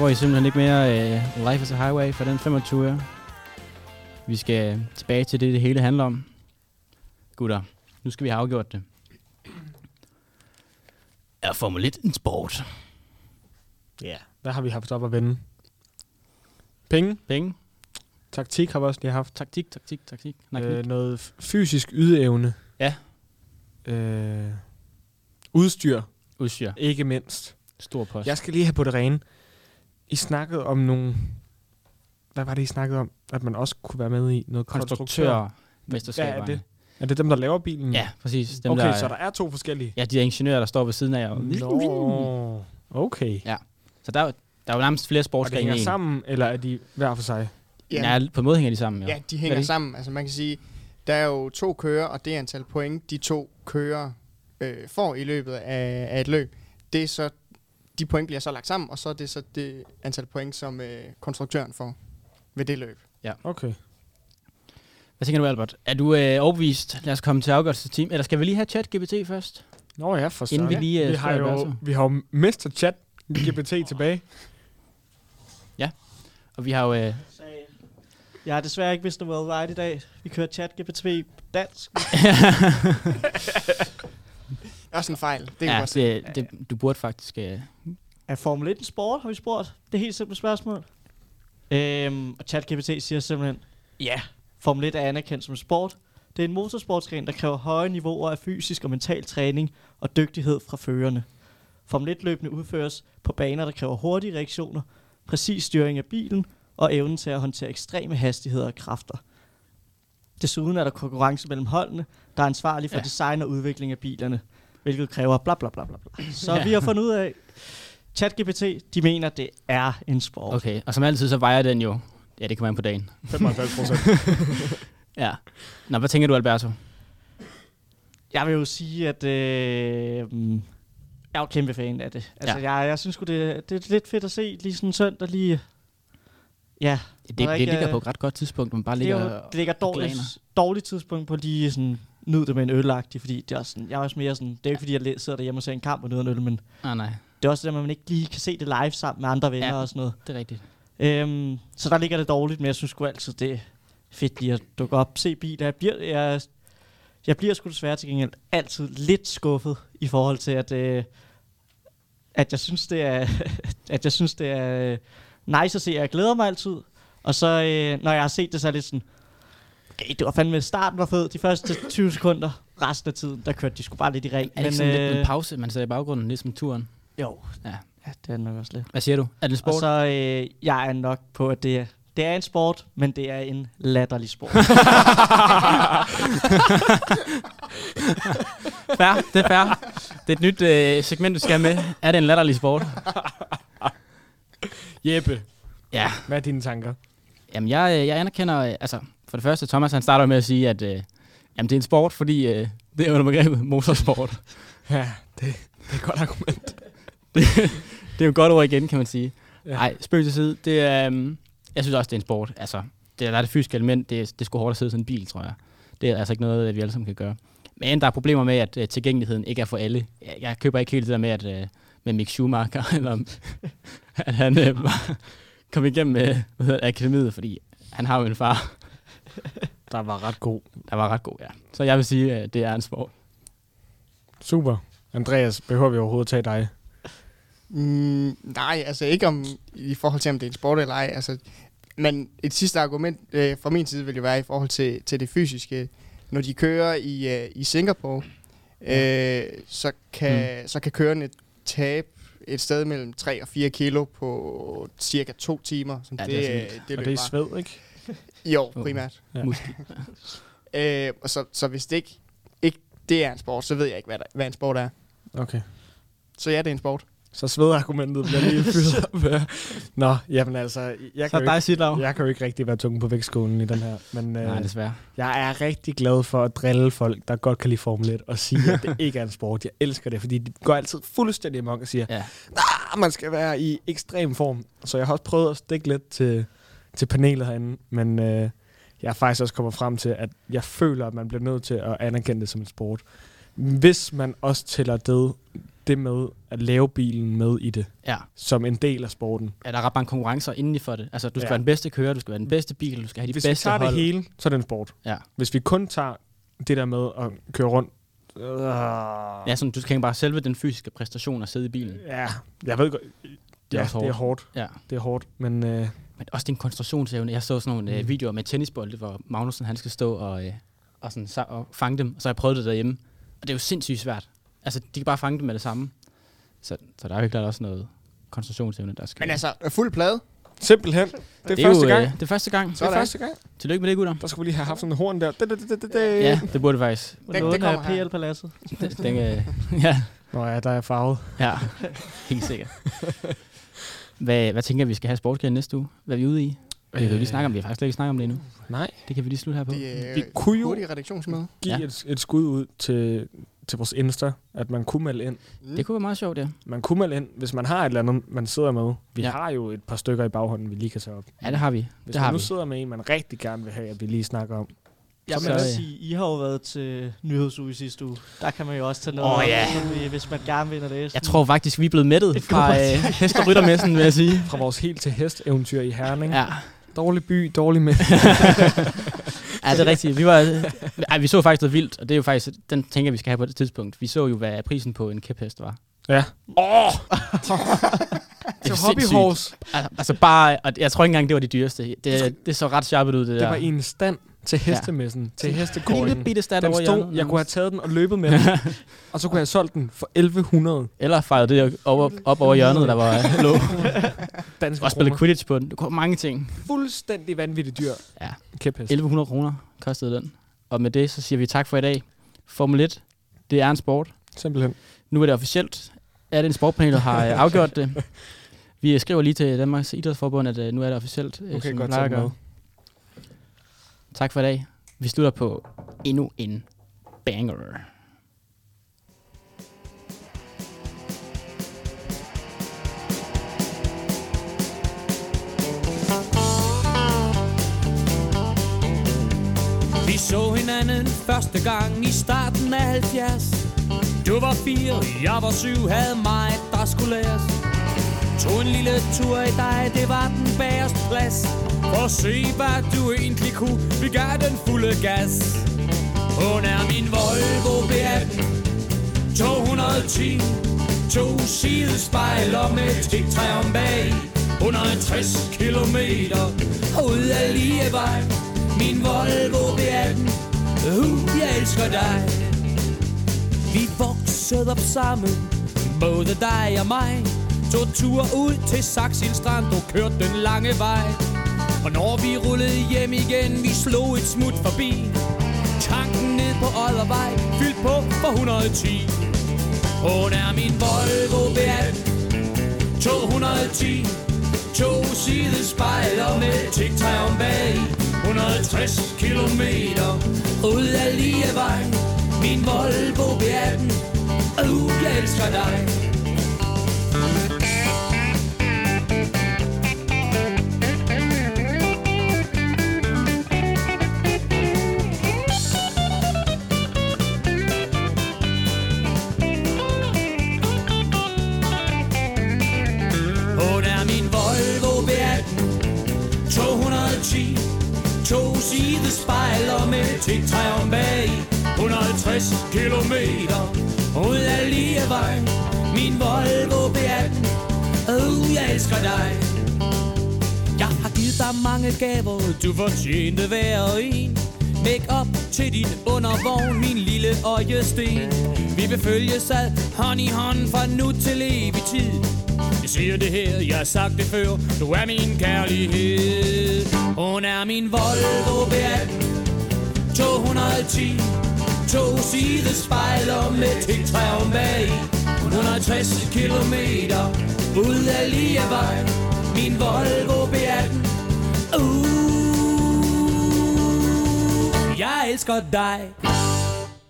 [SPEAKER 4] Får I simpelthen ikke mere uh, Life is a Highway for den 25 øre. Vi skal tilbage til det, det hele handler om. Gutter, nu skal vi have afgjort det. Er Formel 1 en sport?
[SPEAKER 5] Ja. Hvad har vi haft op at vende? Penge.
[SPEAKER 4] Penge.
[SPEAKER 5] Taktik har vi også lige haft.
[SPEAKER 4] Taktik, taktik, taktik. Nej,
[SPEAKER 5] Øh, noget fysisk ydeevne.
[SPEAKER 4] Ja.
[SPEAKER 5] Øh, udstyr.
[SPEAKER 4] Udstyr.
[SPEAKER 5] Ikke mindst.
[SPEAKER 4] Stor post.
[SPEAKER 5] Jeg skal lige have på det rene. I snakkede om nogle... Hvad var det, I snakkede om? At man også kunne være med i noget konstruktør. Hvad er det? Er det dem, der laver bilen?
[SPEAKER 4] Ja, præcis. Dem,
[SPEAKER 5] okay,
[SPEAKER 4] der,
[SPEAKER 5] så der er to forskellige?
[SPEAKER 4] Ja, de der ingeniører, der står ved siden af jer.
[SPEAKER 5] Nå, okay.
[SPEAKER 4] Ja. Så der, er jo- der er jo nærmest flere
[SPEAKER 5] Og det
[SPEAKER 4] sportsgrene
[SPEAKER 5] hænger
[SPEAKER 4] end en.
[SPEAKER 5] sammen, eller er de hver for sig?
[SPEAKER 4] Ja, på en måde hænger de sammen, ja.
[SPEAKER 7] Ja, de
[SPEAKER 4] Er
[SPEAKER 7] hænger
[SPEAKER 4] det
[SPEAKER 7] sammen. Altså man kan sige, der er jo to kører, og det antal point, de to kører øh, får i løbet af, af et løb. Det er så, de point bliver så lagt sammen, og så er det så det antal point, som øh, konstruktøren får ved det løb.
[SPEAKER 4] Ja.
[SPEAKER 5] Okay.
[SPEAKER 4] Hvad tænker du, Albert? Er du øh, overbevist? Lad os komme til afgørelsesteam. Eller skal vi lige have chat-GPT først?
[SPEAKER 5] Nå ja, for
[SPEAKER 4] Inden vi lige øh,
[SPEAKER 5] vi har jo, vi har jo Mr. Chat GPT tilbage.
[SPEAKER 4] Ja. Og vi har jo... Øh,
[SPEAKER 6] Jeg har desværre ikke Mr. Worldwide i dag. Vi kører chat GPT på dansk. (laughs)
[SPEAKER 7] Også en fejl. Det kan
[SPEAKER 4] ja,
[SPEAKER 7] godt
[SPEAKER 4] det, det, du burde faktisk... Øh,
[SPEAKER 6] Er Formel 1 en sport, har vi spurgt? Det er helt simpelt spørgsmål. Øhm, og ChatGPT siger simpelthen, ja, Formel 1 er anerkendt som sport. Det er en motorsportsgren, der kræver høje niveauer af fysisk og mental træning og dygtighed fra førerne. Formel 1-løbene udføres på baner, der kræver hurtige reaktioner, præcis styring af bilen og evnen til at håndtere ekstreme hastigheder og kræfter. Desuden er der konkurrence mellem holdene, der er ansvarlige for
[SPEAKER 4] ja.
[SPEAKER 6] design og udvikling af bilerne, hvilket kræver bla bla bla bla bla. Så
[SPEAKER 4] Ja.
[SPEAKER 6] vi har fundet ud af, ChatGPT, de mener, det er en sport.
[SPEAKER 4] okay, og som altid, så vejer den jo... Ja, det kan man på dagen.
[SPEAKER 5] 95 procent. (laughs)
[SPEAKER 4] ja. Nå, hvad tænker du, Alberto?
[SPEAKER 6] Jeg vil jo sige, at øh, jeg er jo kæmpe fan af det. Altså,
[SPEAKER 4] Ja.
[SPEAKER 6] jeg, jeg synes det, det er lidt fedt at se lige sådan en søndag lige... Ja.
[SPEAKER 4] Det, det, det
[SPEAKER 6] ikke
[SPEAKER 4] ligger
[SPEAKER 6] er-
[SPEAKER 4] på et ret godt tidspunkt, man bare
[SPEAKER 6] det, er
[SPEAKER 4] ligger
[SPEAKER 6] jo, det ligger dårligt, dårligt tidspunkt på lige sådan nyde det med en ølagtig, fordi det er også sådan, jeg er også mere sådan, det er jo ikke fordi, jeg sidder derhjemme og ser en kamp og nyder en øl, men
[SPEAKER 4] Nej, nej.
[SPEAKER 6] det er også det, at man ikke lige kan se det live sammen med andre venner
[SPEAKER 4] Ja,
[SPEAKER 6] og sådan noget.
[SPEAKER 4] det er rigtigt.
[SPEAKER 6] Øhm, så der ligger det dårligt, men jeg synes sgu altid, det er fedt lige at dukke op, se biler. Jeg bliver, jeg, jeg bliver sgu desværre til gengæld altid lidt skuffet i forhold til, at, øh, at jeg synes, det er, (laughs) at jeg synes, det er øh, nice at se. Jeg glæder mig altid. Og så, øh, når jeg har set det, så er det sådan, okay, det var fandme, starten var fed, de første 20 sekunder, resten af tiden, der kørte de sgu bare lidt i ring.
[SPEAKER 4] Er det ikke sådan lidt
[SPEAKER 6] øh,
[SPEAKER 4] en pause, man ser i baggrunden, ligesom turen?
[SPEAKER 6] Jo.
[SPEAKER 4] Ja.
[SPEAKER 6] Ja, det er nok også lidt.
[SPEAKER 4] Hvad siger du? Er det en sport?
[SPEAKER 6] Og så øh, jeg er nok på, at det er, det er en sport, men det er en latterlig sport. (laughs)
[SPEAKER 4] fair, det er fair. Det er et nyt øh, segment, du skal med. Er det en latterlig sport?
[SPEAKER 5] Jeppe,
[SPEAKER 4] Ja.
[SPEAKER 5] hvad er dine tanker?
[SPEAKER 4] Jamen, jeg, øh, jeg anerkender... øh, Altså, for det første, Thomas han starter med at sige, at øh, jamen, det er en sport, fordi øh, det er under begrebet motorsport. (laughs)
[SPEAKER 5] Ja, det, det er et godt argument. (laughs)
[SPEAKER 4] det, det er jo et godt ord igen, kan man sige.
[SPEAKER 5] Ja.
[SPEAKER 4] Nej, spøg til side. Det er, um, jeg synes også, det er en sport. Altså, det, der er det fysiske element. Det, det sgu hårdt at sidde i sådan en bil, tror jeg. Det er altså ikke noget, vi alle sammen kan gøre. Men der er problemer med, at uh, tilgængeligheden ikke er for alle. Jeg, jeg køber ikke helt det der med, at uh, med Mick Schumacher, (laughs) eller at han var- kom igennem med hvad hedder, akademiet, fordi han har jo en far. (laughs)
[SPEAKER 5] Der var ret god.
[SPEAKER 4] Der var ret god, ja. Så jeg vil sige, at det er en sport.
[SPEAKER 5] Super. Andreas, behøver vi overhovedet tage dig?
[SPEAKER 7] Mm, nej, altså ikke om i forhold til, om det er en sport eller ej. Altså, men et sidste argument øh, fra min side vil jo være i forhold til, til det fysiske. Når de kører i, øh, i Singapore, øh, så, kan, mm. så kan kørende tabe et sted mellem 3 og 4 kilo på cirka to timer. Som
[SPEAKER 5] Ja,
[SPEAKER 7] det,
[SPEAKER 5] det er sådan-
[SPEAKER 7] det
[SPEAKER 5] og det er sved, ikke?
[SPEAKER 7] Jo, primært.
[SPEAKER 5] Ja.
[SPEAKER 4] Muskel. (laughs)
[SPEAKER 7] øh, og så, så hvis det ikke, ikke det er en sport, så ved jeg ikke, hvad, der, hvad en sport er.
[SPEAKER 5] Okay.
[SPEAKER 7] Så ja, det er en sport.
[SPEAKER 5] Så svedargumentet bliver lige (laughs) fyldt op. ja. Nå, jamen altså, jeg
[SPEAKER 4] Så
[SPEAKER 5] kan,
[SPEAKER 4] dig,
[SPEAKER 5] ikke, jeg kan jo ikke rigtig være tunge på vægtskålen i den her. Men, øh,
[SPEAKER 4] Nej, desværre.
[SPEAKER 5] Jeg er rigtig glad for at drille folk, der godt kan lide Formel 1, og sige, at det (laughs) ikke er en sport. Jeg elsker det, fordi de går altid fuldstændig amok og siger,
[SPEAKER 4] ja.
[SPEAKER 5] nah, man skal være i ekstrem form. Så jeg har også prøvet at stikke lidt til, til panelet herinde, men øh, jeg er faktisk også kommet frem til, at jeg føler, at man bliver nødt til at anerkende det som en sport. Hvis man også tæller det, det med at lave bilen med i det,
[SPEAKER 4] Ja.
[SPEAKER 5] som en del af sporten.
[SPEAKER 4] Ja, der er ret mange konkurrencer inden for det. Altså, du skal
[SPEAKER 5] Ja.
[SPEAKER 4] være den bedste kører, du skal være den bedste bil, du skal have de
[SPEAKER 5] Hvis vi
[SPEAKER 4] bedste
[SPEAKER 5] tager
[SPEAKER 4] hold.
[SPEAKER 5] det hele, så er det en sport.
[SPEAKER 4] Ja.
[SPEAKER 5] Hvis vi kun tager det der med at køre rundt, øh,
[SPEAKER 4] Ja, sådan, du skal ikke bare selve den fysiske præstation at sidde i bilen.
[SPEAKER 5] Ja, jeg ved godt.
[SPEAKER 4] Det er
[SPEAKER 5] ja, det er hårdt.
[SPEAKER 4] Ja.
[SPEAKER 5] Det er hårdt, men... Øh,
[SPEAKER 4] Men også din koncentrationsevne. Jeg så sådan nogle
[SPEAKER 5] Mm.
[SPEAKER 4] mm. videoer med tennisbolde, hvor Magnussen han skal stå og, øh, og, sådan, sa- og fange dem. Og så har jeg prøvet det derhjemme. Og det er jo sindssygt svært. Altså, de kan bare fange dem med det samme. Så, så der er jo helt klart også noget koncentrationsevne, der skal...
[SPEAKER 7] Men altså, fuld plade.
[SPEAKER 5] Simpelthen. Det er,
[SPEAKER 4] det er
[SPEAKER 5] første
[SPEAKER 4] jo,
[SPEAKER 5] gang.
[SPEAKER 4] øh, det er første gang.
[SPEAKER 5] Det er første gang.
[SPEAKER 4] Tillykke med det, gutter.
[SPEAKER 5] Der skulle vi lige have haft sådan en horn der. Det, det, det, det, det.
[SPEAKER 4] Ja, det burde det faktisk.
[SPEAKER 6] Den, den kommer PL Paladset.
[SPEAKER 4] Den, den, øh, (laughs) ja.
[SPEAKER 5] Nå ja, der er farvet.
[SPEAKER 4] Ja, helt sikkert. (laughs) Hvad, hvad tænker vi, vi skal have sportsgren næste uge? Hvad er vi ude i? Vi kan jo lige snakke om det. Vi har faktisk slet ikke snakket om det endnu.
[SPEAKER 5] Nej.
[SPEAKER 4] Det kan vi lige slutte her på.
[SPEAKER 7] Det, øh,
[SPEAKER 5] Vi kunne jo
[SPEAKER 7] redaktionsmøde.
[SPEAKER 5] give ja. et, et skud ud til, til vores Insta, at man kunne melde ind.
[SPEAKER 4] Det kunne være meget sjovt, ja.
[SPEAKER 5] Man kunne melde ind, hvis man har et eller andet, man sidder med. Vi
[SPEAKER 4] ja.
[SPEAKER 5] har jo et par stykker i baghånden, vi lige kan tage op.
[SPEAKER 4] Ja, det har vi.
[SPEAKER 5] Hvis
[SPEAKER 4] det
[SPEAKER 5] man
[SPEAKER 4] har
[SPEAKER 5] nu
[SPEAKER 4] vi.
[SPEAKER 5] sidder med en, man rigtig gerne vil have, at vi lige snakker om.
[SPEAKER 6] Jeg vil også sige, I har jo været til nyhedsuge i sidste uge. Der kan man jo også tage noget
[SPEAKER 4] Åh,
[SPEAKER 6] op,
[SPEAKER 4] ja.
[SPEAKER 6] vi- hvis man gerne vil det.
[SPEAKER 4] Jeg tror faktisk, vi er blevet mættet
[SPEAKER 6] Et
[SPEAKER 4] fra øh, hest- og ryttermessen, vil jeg sige.
[SPEAKER 5] Fra vores helt til hest eventyr i Herning.
[SPEAKER 4] Ja.
[SPEAKER 5] Dårlig by, dårlig mænd. (laughs)
[SPEAKER 4] Ja, det er rigtigt. Vi, var, ej, vi så faktisk noget vildt, og det er jo faktisk, den tænker vi skal have på det tidspunkt. Vi så jo, hvad prisen på en kæphest var.
[SPEAKER 5] Ja. Åh! (laughs)
[SPEAKER 4] Det er
[SPEAKER 5] Til hobbyhorse.
[SPEAKER 4] sindssygt. Al- Altså bare, og jeg tror ikke engang, det var de dyreste. Det, det så ret sharpet ud, det,
[SPEAKER 5] Det
[SPEAKER 4] der.
[SPEAKER 5] var i en stand til hestemessen, ja. til
[SPEAKER 4] En
[SPEAKER 5] hestekåringen.
[SPEAKER 4] lille bitte stand
[SPEAKER 5] den
[SPEAKER 4] over
[SPEAKER 5] stod. Jeg kunne have taget den og løbet med den, (laughs) og så kunne jeg have solgt den for 1100
[SPEAKER 4] Eller fejret det over, op over hjørnet, der var (laughs) lå.
[SPEAKER 5] danske
[SPEAKER 4] Og spille
[SPEAKER 5] kroner.
[SPEAKER 4] Quidditch på den. Det kunne mange ting.
[SPEAKER 5] Fuldstændig vanvittigt dyr.
[SPEAKER 4] Ja.
[SPEAKER 5] Kæphest.
[SPEAKER 4] 1100 kroner kostede den. Og med det, så siger vi tak for i dag. Formel 1, det er en sport.
[SPEAKER 5] Simpelthen.
[SPEAKER 4] Nu er det officielt. Er det en sportpanel, der har øh, afgjort det? (laughs) Vi skriver lige til Danmarks Idrætsforbund, at øh, nu er det officielt. øh,
[SPEAKER 5] Okay, godt
[SPEAKER 4] gøre. Tak for i dag. Vi slutter på endnu en banger.
[SPEAKER 3] Vi så hinanden første gang i starten af 70 Du var fire, jeg var syv, havde mig, der skulle læres Tog en lille tur i dig, det var den bagerste plads for se, hvad du egentlig kunne, vi gav den fulde gas. Hun er min Volvo V18 210 To sidespejler med stiktræ om bag. 160 kilometer ud af Lievej. Min Volvo V18 Uh, jeg elsker dig. Vi voksede op sammen. Både dig og mig. Tog tur ud til Saxilstrand. Du kørte den lange vej. Og når vi rullede hjem igen Vi slog et smut forbi. Tanken ned på Oddervej Fyldt på for 110 Hun er min Volvo V8 210 To sidespejler med tigtræ om bag. 160 kilometer ud af Lievej Min Volvo V18 Uh, jeg elsker dig. Kilometer ud af Lievej Min Volvo B18, Oh, jeg elsker dig. Jeg har givet dig mange gaver. Du fortjente hver en. Make op til din undervogn Min lille øjesten. Vi vil følges ad hånd i hånd Fra nu til evig tid. Jeg siger det her, jeg har sagt det før. Du er min kærlighed. Hun er min Volvo B18. 210 To sidespejler med tigtræ om bag. 160 kilometer ud af Lievej Min Volvo B18 uh, Jeg elsker dig.